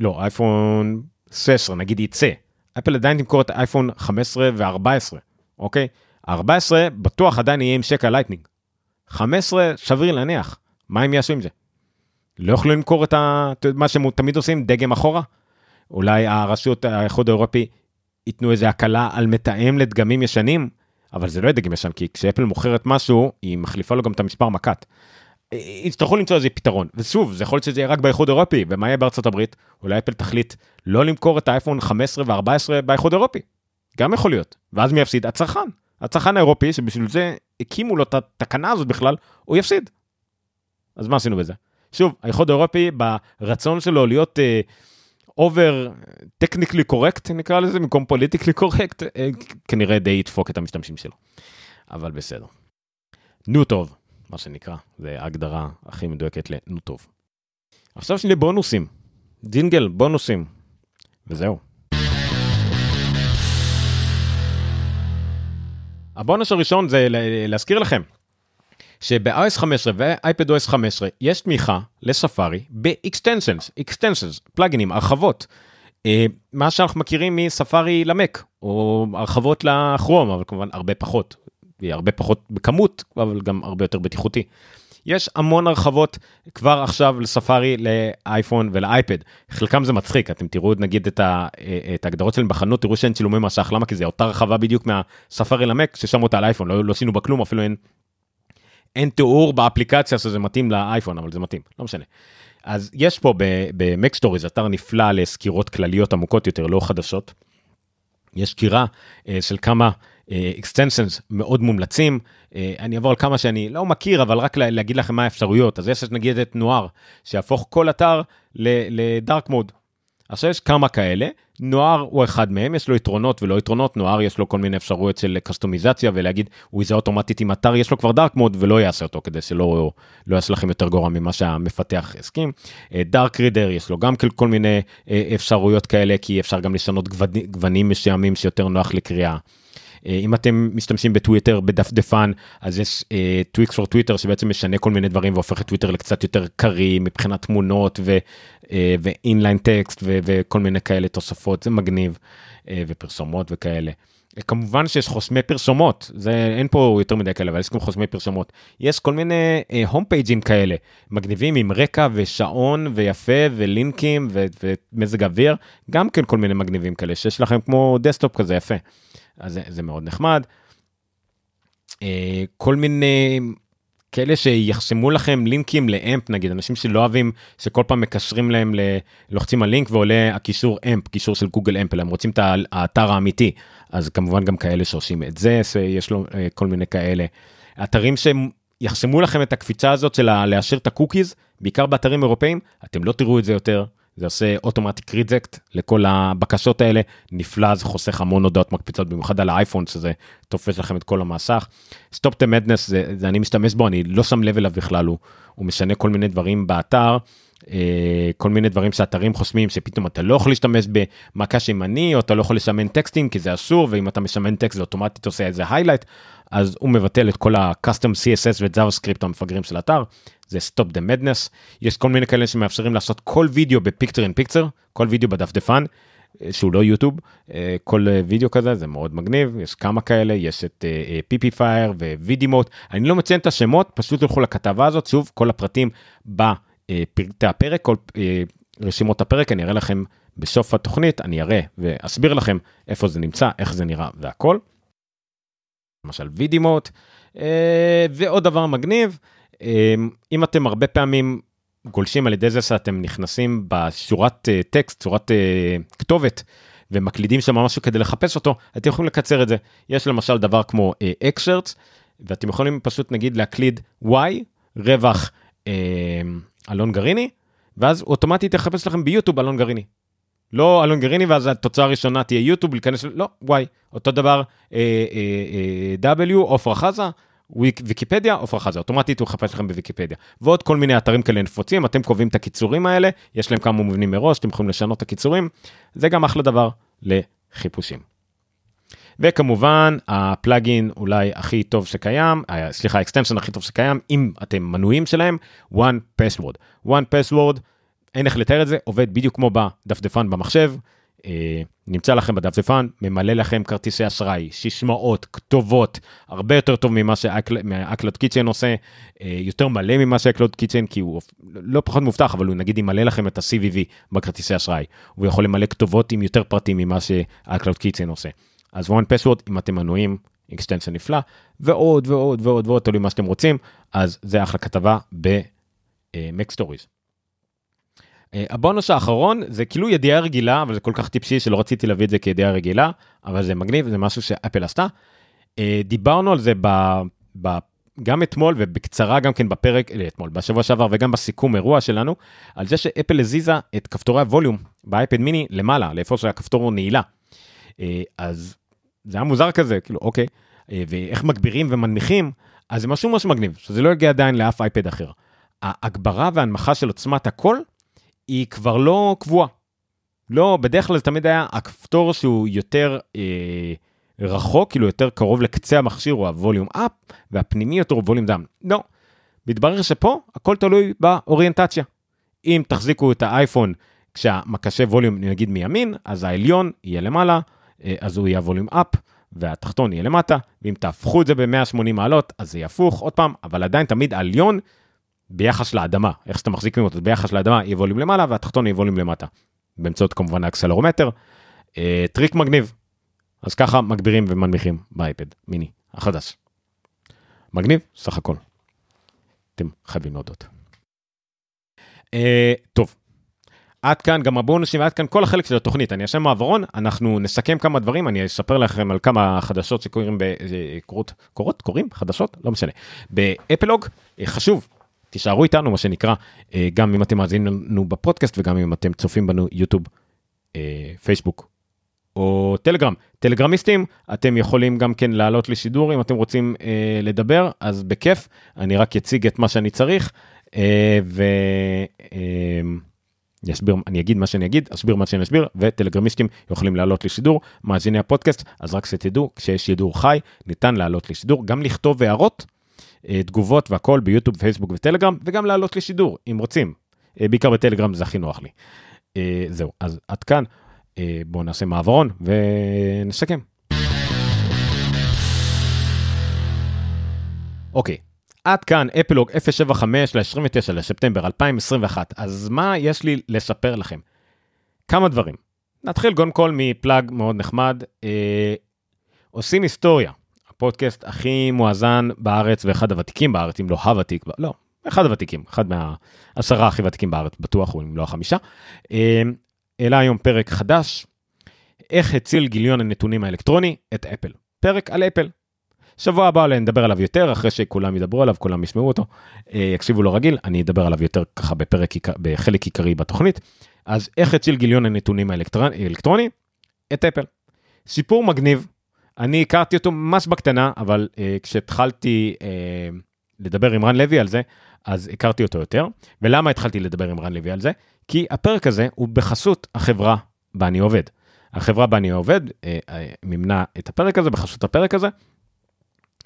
לא, אייפון 16, נגיד יצא, אפל עדיין תמכור את אייפון 15 ו-14, אוקיי? 14 בטוח עדיין יהיה עם שקע לייטנינג. 15 סביר להניח, מה הם יעשו עם זה? לא יוכלו למכור את ה... מה שהם תמיד עושים, דגם אחורה? אולי הרשות, האיחוד האירופי, ייתנו איזה הקלה על מתאם לדגמים ישנים, אבל זה לא יהיה דגם ישן, כי כשאפל מוכרת משהו, היא מחליפה לו גם את המספר מק"ט. יצטרכו למצוא איזה פתרון, ושוב, זה יכול להיות שזה יהיה רק באיחוד האירופי, ומה יהיה בארצות הברית? אולי אפל תחליט לא למכור את האייפון 15 ו-14 באיחוד האירופי. גם יכול להיות. ואז מי יפסיד? הצרכן. הצרכן האירופי, שבשביל זה הקימו לו את התקנה הזאת בכלל, הוא יפסיד. אז מה עשינו בזה? שוב, האיחוד האירופי ברצון שלו להיות over technically correct נקרא לזה, במקום politically correct, אה, כנראה די ידפוק את המשתמשים שלו. אבל בסדר. נו טוב, מה שנקרא, זה ההגדרה הכי מדויקת לנו טוב. עכשיו שני בונוסים. דינגל, בונוסים. וזהו. הבונוס הראשון זה להזכיר לכם שב-iOS 15 ו-iPadOS 15 יש תמיכה לספארי ב-extensions, extensions, פלאגינים, הרחבות. אה, מה שאנחנו מכירים מספארי למק, או הרחבות לכרום, אבל כמובן הרבה פחות, הרבה פחות בכמות, אבל גם הרבה יותר בטיחותי. יש המון הרחבות כבר עכשיו לספארי לאייפון ולאייפד. חלקם זה מצחיק, אתם תראו נגיד את, ה, אה, את ההגדרות שלהם בחנות, תראו שאין צילומי מסך, למה? כי זה אותה רחבה בדיוק מהספארי למק ששמו אותה על אייפון, לא, לא עשינו בה כלום, אפילו אין אין תיאור באפליקציה שזה מתאים לאייפון, אבל זה מתאים, לא משנה. אז יש פה ב-Mac Stories אתר נפלא לסקירות כלליות עמוקות יותר, לא חדשות. יש סקירה uh, של כמה uh, extensions מאוד מומלצים. Uh, אני אעבור על כמה שאני לא מכיר, אבל רק להגיד לכם מה האפשרויות. אז יש נגיד את נוער, שיהפוך כל אתר לדארק מוד. עכשיו יש כמה כאלה, נוער הוא אחד מהם, יש לו יתרונות ולא יתרונות, נוער יש לו כל מיני אפשרויות של קסטומיזציה ולהגיד הוא יזהה אוטומטית עם אתר יש לו כבר דארק מוד ולא יעשה אותו כדי שלא לא יעשה לכם יותר גרוע ממה שהמפתח הסכים. דארק רידר יש לו גם כל מיני אה, אפשרויות כאלה כי אפשר גם לשנות גוונים מסוימים שיותר נוח לקריאה. אה, אם אתם משתמשים בטוויטר בדפדפן אז יש Tweaks for Twitter שבעצם משנה כל מיני דברים והופך את טוויטר לקצת יותר קריא מבחינת תמונות ו inline text וכל מיני כאלה תוספות זה מגניב אה, ופרסומות וכאלה. כמובן שיש חוסמי פרסומות זה אין פה יותר מדי כאלה אבל יש גם חוסמי פרסומות יש כל מיני home אה, page ים כאלה מגניבים עם רקע ושעון ויפה ולינקים ו- ומזג אוויר גם כן כל מיני מגניבים כאלה שיש לכם כמו desktop כזה יפה. אז זה, זה מאוד נחמד. אה, כל מיני כאלה שיחסמו לכם לינקים ל AMP נגיד אנשים שלא אוהבים שכל פעם מקשרים להם ללוחצים על לינק ועולה הקישור AMP קישור של גוגל AMP אלא הם רוצים את האתר האמיתי. אז כמובן גם כאלה שעושים את זה יש לו אה, כל מיני כאלה. אתרים שיחסמו לכם את הקפיצה הזאת של לאשר את ה cookies בעיקר באתרים אירופאים אתם לא תראו את זה יותר זה עושה automatic reject לכל הבקשות האלה, נפלא, זה חוסך המון הודעות מקפיצות, במיוחד על האייפון שזה תופס לכם את כל המסך. Stop the Madness זה, זה אני משתמש בו, אני לא שם לב אליו בכלל, הוא, הוא משנה כל מיני דברים באתר. אה, כל מיני דברים שאתרים חוסמים שפתאום אתה לא יכול להשתמש במקש ימני או אתה לא יכול לסמן טקסטים כי זה אסור ואם אתה מסמן טקסט זה אוטומטית עושה איזה highlight אז הוא מבטל את כל ה-custom CSS ו-JavaScript המפגרים של האתר זה Stop the Madness. יש כל מיני כאלה שמאפשרים לעשות כל וידאו ב picture in picture, כל וידאו בדפדפן, אה, שהוא לא יוטיוב, אה, כל אה, וידאו כזה זה מאוד מגניב, יש כמה כאלה, יש את PiPifier ו Vidimote, אני לא מציין את השמות, פשוט תלכו לכתבה הזאת, שוב, כל הפרטים בפרטי הפרק, כל רשימות הפרק, אני אראה לכם בסוף התוכנית, אני אראה ואסביר לכם איפה זה נמצא, איך זה נראה והכל. למשל וידימוט, ועוד דבר מגניב, אמ, אם אתם הרבה פעמים גולשים על ידי זה שאתם נכנסים בשורת אה, טקסט, צורת אה, כתובת, ומקלידים שם משהו כדי לחפש אותו, אתם יכולים לקצר את זה. יש למשל דבר כמו אקשרטס, אה, ואתם יכולים פשוט נגיד להקליד y רווח אלון גריני, ואז אוטומטית יחפש לכם ביוטיוב אלון גריני. לא אלון גריני ואז התוצאה הראשונה תהיה יוטיוב, להיכנס, לא, וואי, אותו דבר אה, אה, אה, W, עופרה חזה, ויק, ויקיפדיה, עופרה חזה, אוטומטית הוא יחפש לכם בוויקיפדיה. ועוד כל מיני אתרים כאלה נפוצים, אתם קובעים את הקיצורים האלה, יש להם כמה מובנים מראש, אתם יכולים לשנות את הקיצורים, זה גם אחלה דבר לחיפושים. וכמובן ה plugin אולי הכי טוב שקיים, אה, סליחה, ה extension הכי טוב שקיים, אם אתם מנויים שלהם, One Password. One Password, אין איך לתאר את זה, עובד בדיוק כמו בדפדפן במחשב. אה, נמצא לכם בדפדפן, ממלא לכם כרטיסי אשראי, סיסמאות, כתובות, הרבה יותר טוב ממה ש-iCloud Keychain עושה, אה, יותר מלא ממה ש-iCloud Keychain, כי הוא לא פחות מאובטח, אבל הוא נגיד ימלא לכם את ה-CVV בכרטיסי אשראי. הוא יכול למלא כתובות עם יותר פרטים ממה ש-iCloud Keychain עושה. אז 1Password, אם אתם מנויים, extension נפלא, ועוד ועוד ועוד ועוד, תלוי מה שאתם רוצים, אז זה אחלה כתבה ב- MacStories. אה, הבונוס האחרון זה כאילו ידיעה רגילה אבל זה כל כך טיפשי שלא רציתי להביא את זה כידיעה רגילה אבל זה מגניב זה משהו שאפל עשתה. אה, דיברנו על זה ב, ב, גם אתמול ובקצרה גם כן בפרק אה, אתמול בשבוע שעבר וגם בסיכום אירוע שלנו על זה שאפל הזיזה את כפתורי הווליום באייפד מיני למעלה לאיפה שהכפתור נעילה. אז זה היה מוזר כזה כאילו אוקיי ואיך מגבירים ומנמיכים אז זה משהו ממש מגניב שזה לא יגיע עדיין לאף אייפד אחר. ההגברה והנמכה של עוצמת הקול היא כבר לא קבועה. לא, בדרך כלל זה תמיד היה הכפתור שהוא יותר אה, רחוק, כאילו יותר קרוב לקצה המכשיר, הוא הווליום אפ, והפנימי יותר הוא ווליום דם. לא, מתברר שפה הכל תלוי באוריינטציה. אם תחזיקו את האייפון כשהמקשה ווליום נגיד מימין, אז העליון יהיה למעלה, אה, אז הוא יהיה ווליום אפ, והתחתון יהיה למטה, ואם תהפכו את זה ב-180 מעלות, אז זה יהפוך עוד פעם, אבל עדיין תמיד העליון ביחס לאדמה, איך שאתה מחזיק אותו ביחס לאדמה יהיה volume למעלה והתחתון יהיה volume למטה. באמצעות כמובן ה accelerometer. אה, טריק מגניב. אז ככה מגבירים ומנמיכים באייפד מיני החדש. מגניב סך הכל. אתם חייבים להודות. אה, טוב. עד כאן גם הבונוסים ועד כאן כל החלק של התוכנית אני אשים מעברון אנחנו נסכם כמה דברים אני אספר לכם על כמה חדשות שקורים בקורות אה, קורות קורים חדשות לא משנה באפלוג אה, חשוב תישארו איתנו מה שנקרא אה, גם אם אתם מאזינים לנו בפודקאסט וגם אם אתם צופים בנו יוטיוב, אה, פייסבוק או טלגרם. טלגרמיסטים אתם יכולים גם כן לעלות לשידור אם אתם רוצים אה, לדבר אז בכיף אני רק אציג את מה שאני צריך ו... יסביר, אני אגיד מה שאני אגיד, אסביר מה שאני אסביר, וטלגרמיסטים יכולים לעלות לשידור, מאזיני הפודקאסט, אז רק שתדעו, כשיש שידור חי, ניתן לעלות לשידור, גם לכתוב הערות, אה, תגובות והכל ביוטיוב, פייסבוק וטלגרם, וגם לעלות לשידור, אם רוצים. אה, בעיקר בטלגרם זה הכי נוח לי. אה, זהו, אז עד כאן, בואו נעשה מעברון ונסכם. אוקיי, עד כאן אפלוג 075 ל-29 לספטמבר 2021, אז מה יש לי לספר לכם? כמה דברים. נתחיל קודם כל מפלאג מאוד נחמד, אה, עושים היסטוריה. הפודקאסט הכי מואזן בארץ ואחד הוותיקים בארץ, אם לא הוותיק, לא, אחד הוותיקים, אחד מהעשרה הכי ותיקים בארץ, בטוח הוא אם לא החמישה. אמ, העלה היום פרק חדש, איך הציל גיליון הנתונים האלקטרוני את אפל. פרק על אפל. שבוע הבא נדבר עליו יותר, אחרי שכולם ידברו עליו, כולם ישמעו אותו, אה, יקשיבו לו רגיל, אני אדבר עליו יותר ככה בפרק, בחלק עיקרי בתוכנית. אז איך הציל גיליון הנתונים האלקטרוני? את אפל. סיפור מגניב, אני הכרתי אותו ממש בקטנה, אבל uh, כשהתחלתי uh, לדבר עם רן לוי על זה, אז הכרתי אותו יותר. ולמה התחלתי לדבר עם רן לוי על זה? כי הפרק הזה הוא בחסות החברה בה אני עובד. החברה בה אני עובד uh, uh, מימנה את הפרק הזה, בחסות הפרק הזה,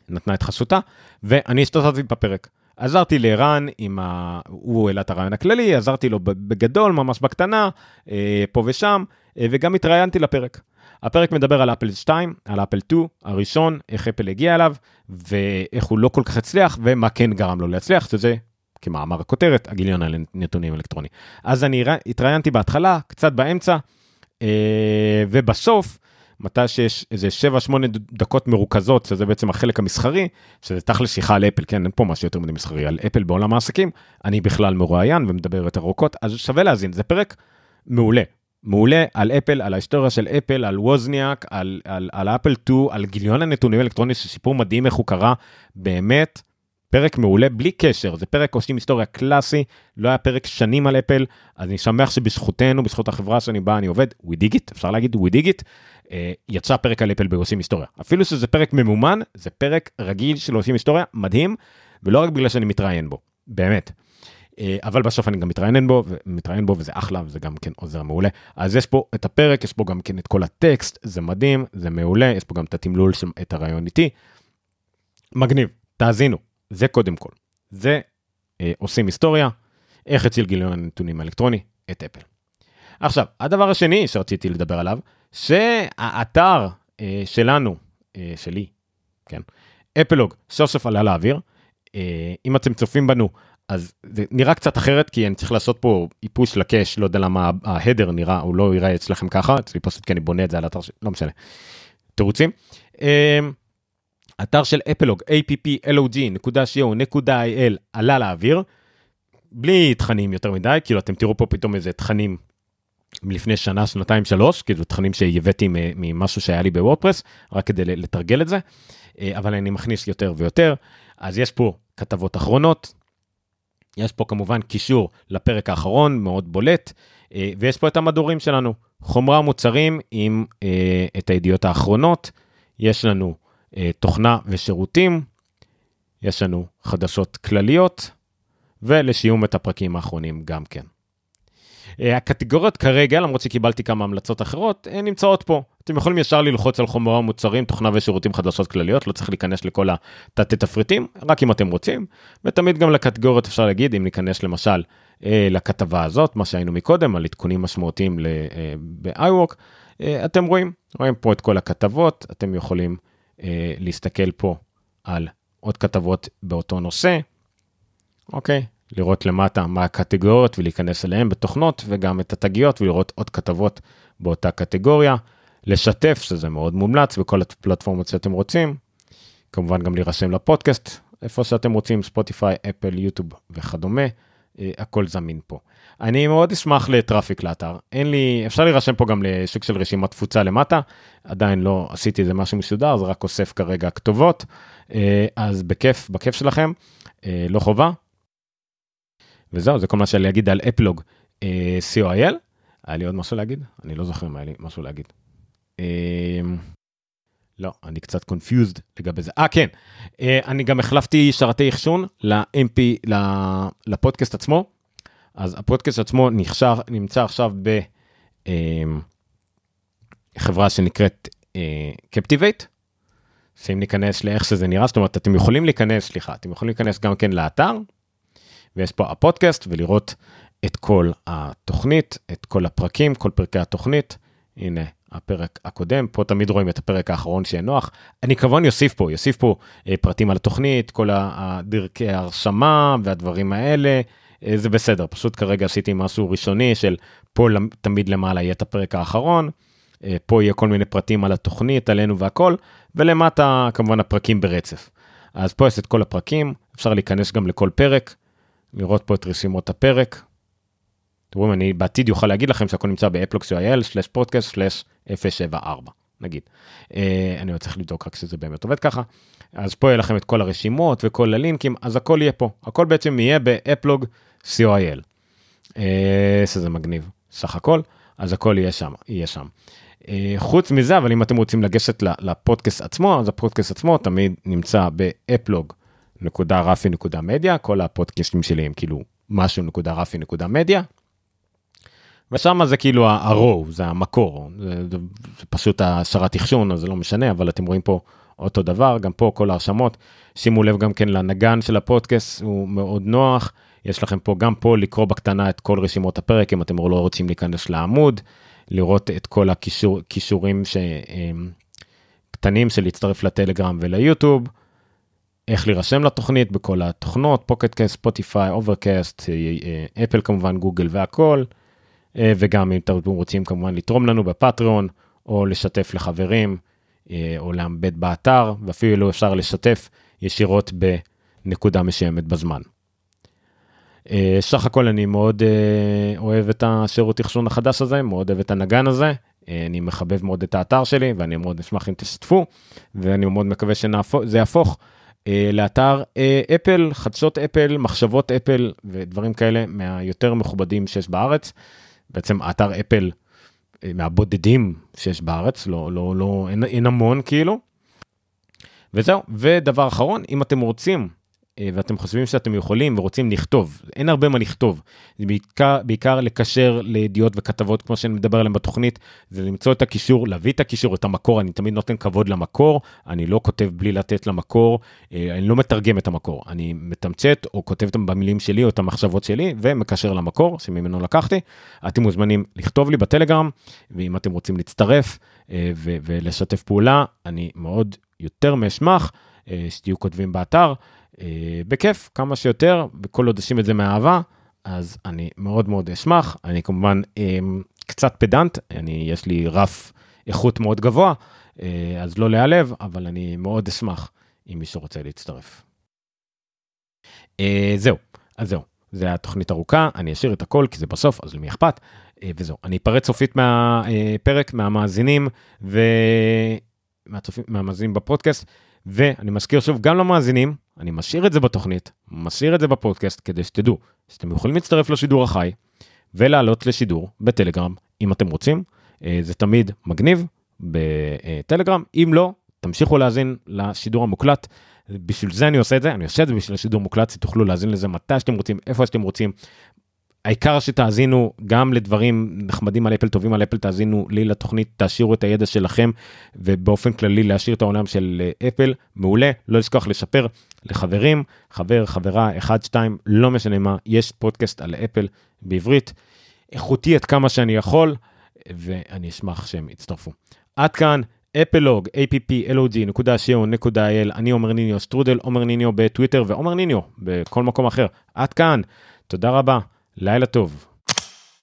נתנה את חסותה, ואני השתתפתי בפרק. עזרתי לערן עם ה... הוא העלה את הרעיון הכללי, עזרתי לו בגדול, ממש בקטנה, פה ושם, וגם התראיינתי לפרק. הפרק מדבר על אפל 2, על אפל 2 הראשון, איך אפל הגיע אליו, ואיך הוא לא כל כך הצליח, ומה כן גרם לו להצליח, שזה כמאמר הכותרת, הגיליון על נתונים אלקטרוני. אז אני התראיינתי בהתחלה, קצת באמצע, אה, ובסוף, מתי שיש איזה 7-8 דקות מרוכזות, שזה בעצם החלק המסחרי, שזה תכל'ס שיחה על אפל, כן, אין פה משהו יותר מדי מסחרי, על אפל בעולם העסקים, אני בכלל מרואיין ומדבר יותר ארוכות, אז שווה להאזין, זה פרק מעולה. מעולה על אפל, על ההיסטוריה של אפל, על ווזניאק, על, על, על אפל 2, על גיליון הנתונים האלקטרוניים, שסיפור מדהים איך הוא קרה, באמת פרק מעולה בלי קשר, זה פרק עושים היסטוריה קלאסי, לא היה פרק שנים על אפל, אז אני שמח שבזכותנו, בזכות החברה שאני בא, אני עובד, we dig it, אפשר להגיד we dig it, אה, יצא פרק על אפל בעושים היסטוריה. אפילו שזה פרק ממומן, זה פרק רגיל של עושים היסטוריה, מדהים, ולא רק בגלל שאני מתראיין בו, באמת. אה, אבל בסוף אני גם מתראיין בו, מתראיין בו וזה אחלה וזה גם כן עוזר מעולה. אז יש פה את הפרק, יש פה גם כן את כל הטקסט, זה מדהים, זה מעולה, יש פה גם את התמלול, את הרעיון איתי. מגניב, תאזינו, זה קודם כל. זה אה, עושים היסטוריה, איך הציל גיליון הנתונים האלקטרוני, את אפל. עכשיו, הדבר השני שרציתי לדבר עליו, שהאתר אה, שלנו, אה, שלי, כן, אפלוג, סוף סוף עלה לאוויר. אה, אם אתם צופים בנו, אז זה נראה קצת אחרת, כי אני צריך לעשות פה איפוש לקאש, לא יודע למה ההדר נראה, הוא לא יראה אצלכם ככה, אצלי פשוט כי אני בונה את זה על אתר, לא משנה. תירוצים. אה, אתר של אפלוג, applog.co.il עלה לאוויר, בלי תכנים יותר מדי, כאילו אתם תראו פה פתאום איזה תכנים מלפני שנה, שנתיים, שלוש, כאילו תכנים שהבאתי ממשהו שהיה לי בוורדפרס, רק כדי לתרגל את זה, אה, אבל אני מכניס יותר ויותר. אז יש פה כתבות אחרונות, יש פה כמובן קישור לפרק האחרון, מאוד בולט, אה, ויש פה את המדורים שלנו, חומרה מוצרים עם אה, את הידיעות האחרונות, יש לנו תוכנה ושירותים, יש לנו חדשות כלליות, ולשיום את הפרקים האחרונים גם כן. אה, הקטגוריות כרגע, למרות שקיבלתי כמה המלצות אחרות, נמצאות פה. אתם יכולים ישר ללחוץ על חומרה מוצרים, תוכנה ושירותים חדשות כלליות, לא צריך להיכנס לכל התתי תפריטים, רק אם אתם רוצים. ותמיד גם לקטגוריות אפשר להגיד, אם ניכנס למשל אה, לכתבה הזאת, מה שהיינו מקודם, על עדכונים משמעותיים אה, ב-iWork, אתם רואים, רואים פה את כל הכתבות, אתם יכולים להסתכל פה על עוד כתבות באותו נושא. אוקיי, לראות למטה מה הקטגוריות ולהיכנס אליהן בתוכנות וגם את התגיות ולראות עוד כתבות באותה קטגוריה. לשתף שזה מאוד מומלץ בכל הפלטפורמות שאתם רוצים. כמובן גם להירשם לפודקאסט איפה שאתם רוצים ספוטיפיי אפל יוטיוב וכדומה אה, הכל זמין פה. אני מאוד אשמח ל traffic לאתר אין לי אפשר להירשם פה גם לסוג של רשימת תפוצה למטה עדיין לא עשיתי איזה משהו מסודר זה רק אוסף כרגע כתובות אה, אז בכיף בכיף שלכם אה, לא חובה וזהו, זה כל מה שאני אגיד על אפלוג co.il. היה לי עוד משהו להגיד? אני לא זוכר אם היה לי משהו להגיד. אה, לא, אני קצת confused לגבי זה. אה, כן, אה, אני גם החלפתי שרתי אחשון ל-MP, לפודקאסט עצמו. אז הפודקאסט עצמו נחשב, נמצא עכשיו בחברה שנקראת קפטיבייט. שאם ניכנס לאיך שזה נראה, זאת אומרת, אתם יכולים להיכנס, סליחה, אתם יכולים להיכנס גם כן לאתר, ויש פה הפודקאסט ולראות את כל התוכנית, את כל הפרקים, כל פרקי התוכנית. הנה הפרק הקודם, פה תמיד רואים את הפרק האחרון שיהיה נוח. אני כמובן יוסיף פה, יוסיף פה אה, פרטים על התוכנית, כל הדרכי ההרשמה והדברים האלה. אה, זה בסדר, פשוט כרגע עשיתי משהו ראשוני של פה תמיד למעלה יהיה את הפרק האחרון. אה, פה יהיה כל מיני פרטים על התוכנית, עלינו והכל, ולמטה כמובן הפרקים ברצף. אז פה יש את כל הפרקים, אפשר להיכנס גם לכל פרק, לראות פה את רשימות הפרק. אתם רואים, אני בעתיד יוכל להגיד לכם שהכל נמצא ב-applux.il/podcast/074 נגיד. אה, אני עוד צריך לבדוק רק שזה באמת עובד ככה. אז פה יהיה לכם את כל הרשימות וכל הלינקים, אז הכל יהיה פה. הכל בעצם יהיה ב-applog co.il. אה, שזה מגניב סך הכל, אז הכל יהיה שם, יהיה שם. אה, חוץ מזה, אבל אם אתם רוצים לגשת לפודקאסט עצמו, אז הפודקאסט עצמו תמיד נמצא ב-applog. נקודה רפי נקודה מדיה, כל הפודקאסטים שלי הם כאילו משהו נקודה רפי נקודה מדיה. ושם זה כאילו הרוב, זה המקור, זה, זה, זה פשוט השרת אחשון, אז זה לא משנה, אבל אתם רואים פה אותו דבר, גם פה כל ההרשמות. שימו לב גם כן לנגן של הפודקאסט, הוא מאוד נוח. יש לכם פה גם פה לקרוא בקטנה את כל רשימות הפרק, אם אתם לא רוצים להיכנס לעמוד, לראות את כל הכישורים קטנים של להצטרף לטלגרם וליוטיוב. איך להירשם לתוכנית בכל התוכנות, Pocket Casts, ספוטיפיי, Overcast, אפל כמובן, גוגל והכל, אה, וגם אם אתם רוצים כמובן לתרום לנו בפטריון, או לשתף לחברים, אה, או לאמבד באתר, ואפילו אפשר לשתף ישירות בנקודה מסוימת בזמן. אה, סך הכל אני מאוד אוהב את השירות אחסון החדש הזה, מאוד אוהב את הנגן הזה, אני מחבב מאוד את האתר שלי, ואני מאוד אשמח אם תשתפו, ואני מאוד מקווה שזה יהפוך אה, לאתר אה, אפל, חדשות אפל, מחשבות אפל ודברים כאלה מהיותר מכובדים שיש בארץ. בעצם אתר אפל אה, מהבודדים שיש בארץ, לא, לא, לא, אין, אין המון כאילו. וזהו, ודבר אחרון, אם אתם רוצים ואתם חושבים שאתם יכולים ורוצים לכתוב, אין הרבה מה לכתוב, זה בעיקר, בעיקר לקשר לידיעות וכתבות כמו שאני מדבר עליהן בתוכנית, זה למצוא את הקישור, להביא את הקישור, את המקור, אני תמיד נותן כבוד למקור, אני לא כותב בלי לתת למקור, אה, אני לא מתרגם את המקור, אני מתמצת או כותב אותם במילים שלי או את המחשבות שלי ומקשר למקור שממנו לקחתי. אתם מוזמנים לכתוב לי בטלגרם, ואם אתם רוצים להצטרף אה, ולשתף פעולה, אני מאוד יותר מאשמח שתהיו כותבים באתר. אה, בכיף, כמה שיותר, וכל עוד עושים את זה מאהבה, אז אני מאוד מאוד אשמח. אני כמובן אה, קצת פדנט, אני, יש לי רף איכות מאוד גבוה, אה, אז לא להיעלב, אבל אני מאוד אשמח אם מישהו רוצה להצטרף. זהו, אז זהו, זה התוכנית ארוכה, אני אשאיר את הכל כי זה בסוף, אז למי אכפת? וזהו, אני אפרט סופית מהפרק, מהמאזינים ומהמאזינים בפודקאסט. ואני מזכיר שוב גם למאזינים, אני משאיר את זה בתוכנית, משאיר את זה בפודקאסט, כדי שתדעו שאתם יכולים להצטרף לשידור החי ולעלות לשידור בטלגרם, אם אתם רוצים. אה, זה תמיד מגניב בטלגרם, אם לא, תמשיכו להאזין לשידור המוקלט. בשביל זה אני עושה את זה, אני עושה את זה בשביל השידור מוקלט, שתוכלו להאזין לזה מתי שאתם רוצים, איפה שאתם רוצים. העיקר שתאזינו גם לדברים נחמדים על אפל, טובים על אפל, תאזינו לי לתוכנית, תעשירו את הידע שלכם, ובאופן כללי להשאיר את העולם של אה, אפל, מעולה, לא לשכוח לשפר לחברים, חבר, חברה, אחד, שתיים, לא משנה מה, יש פודקאסט על אפל בעברית, איכותי עד כמה שאני יכול, ואני אשמח שהם יצטרפו. עד כאן, אפלוג, applog.co.il, אני עומר ניניו שטרודל, עומר ניניו בטוויטר ועומר ניניו בכל מקום אחר. עד כאן, תודה רבה. לילה טוב.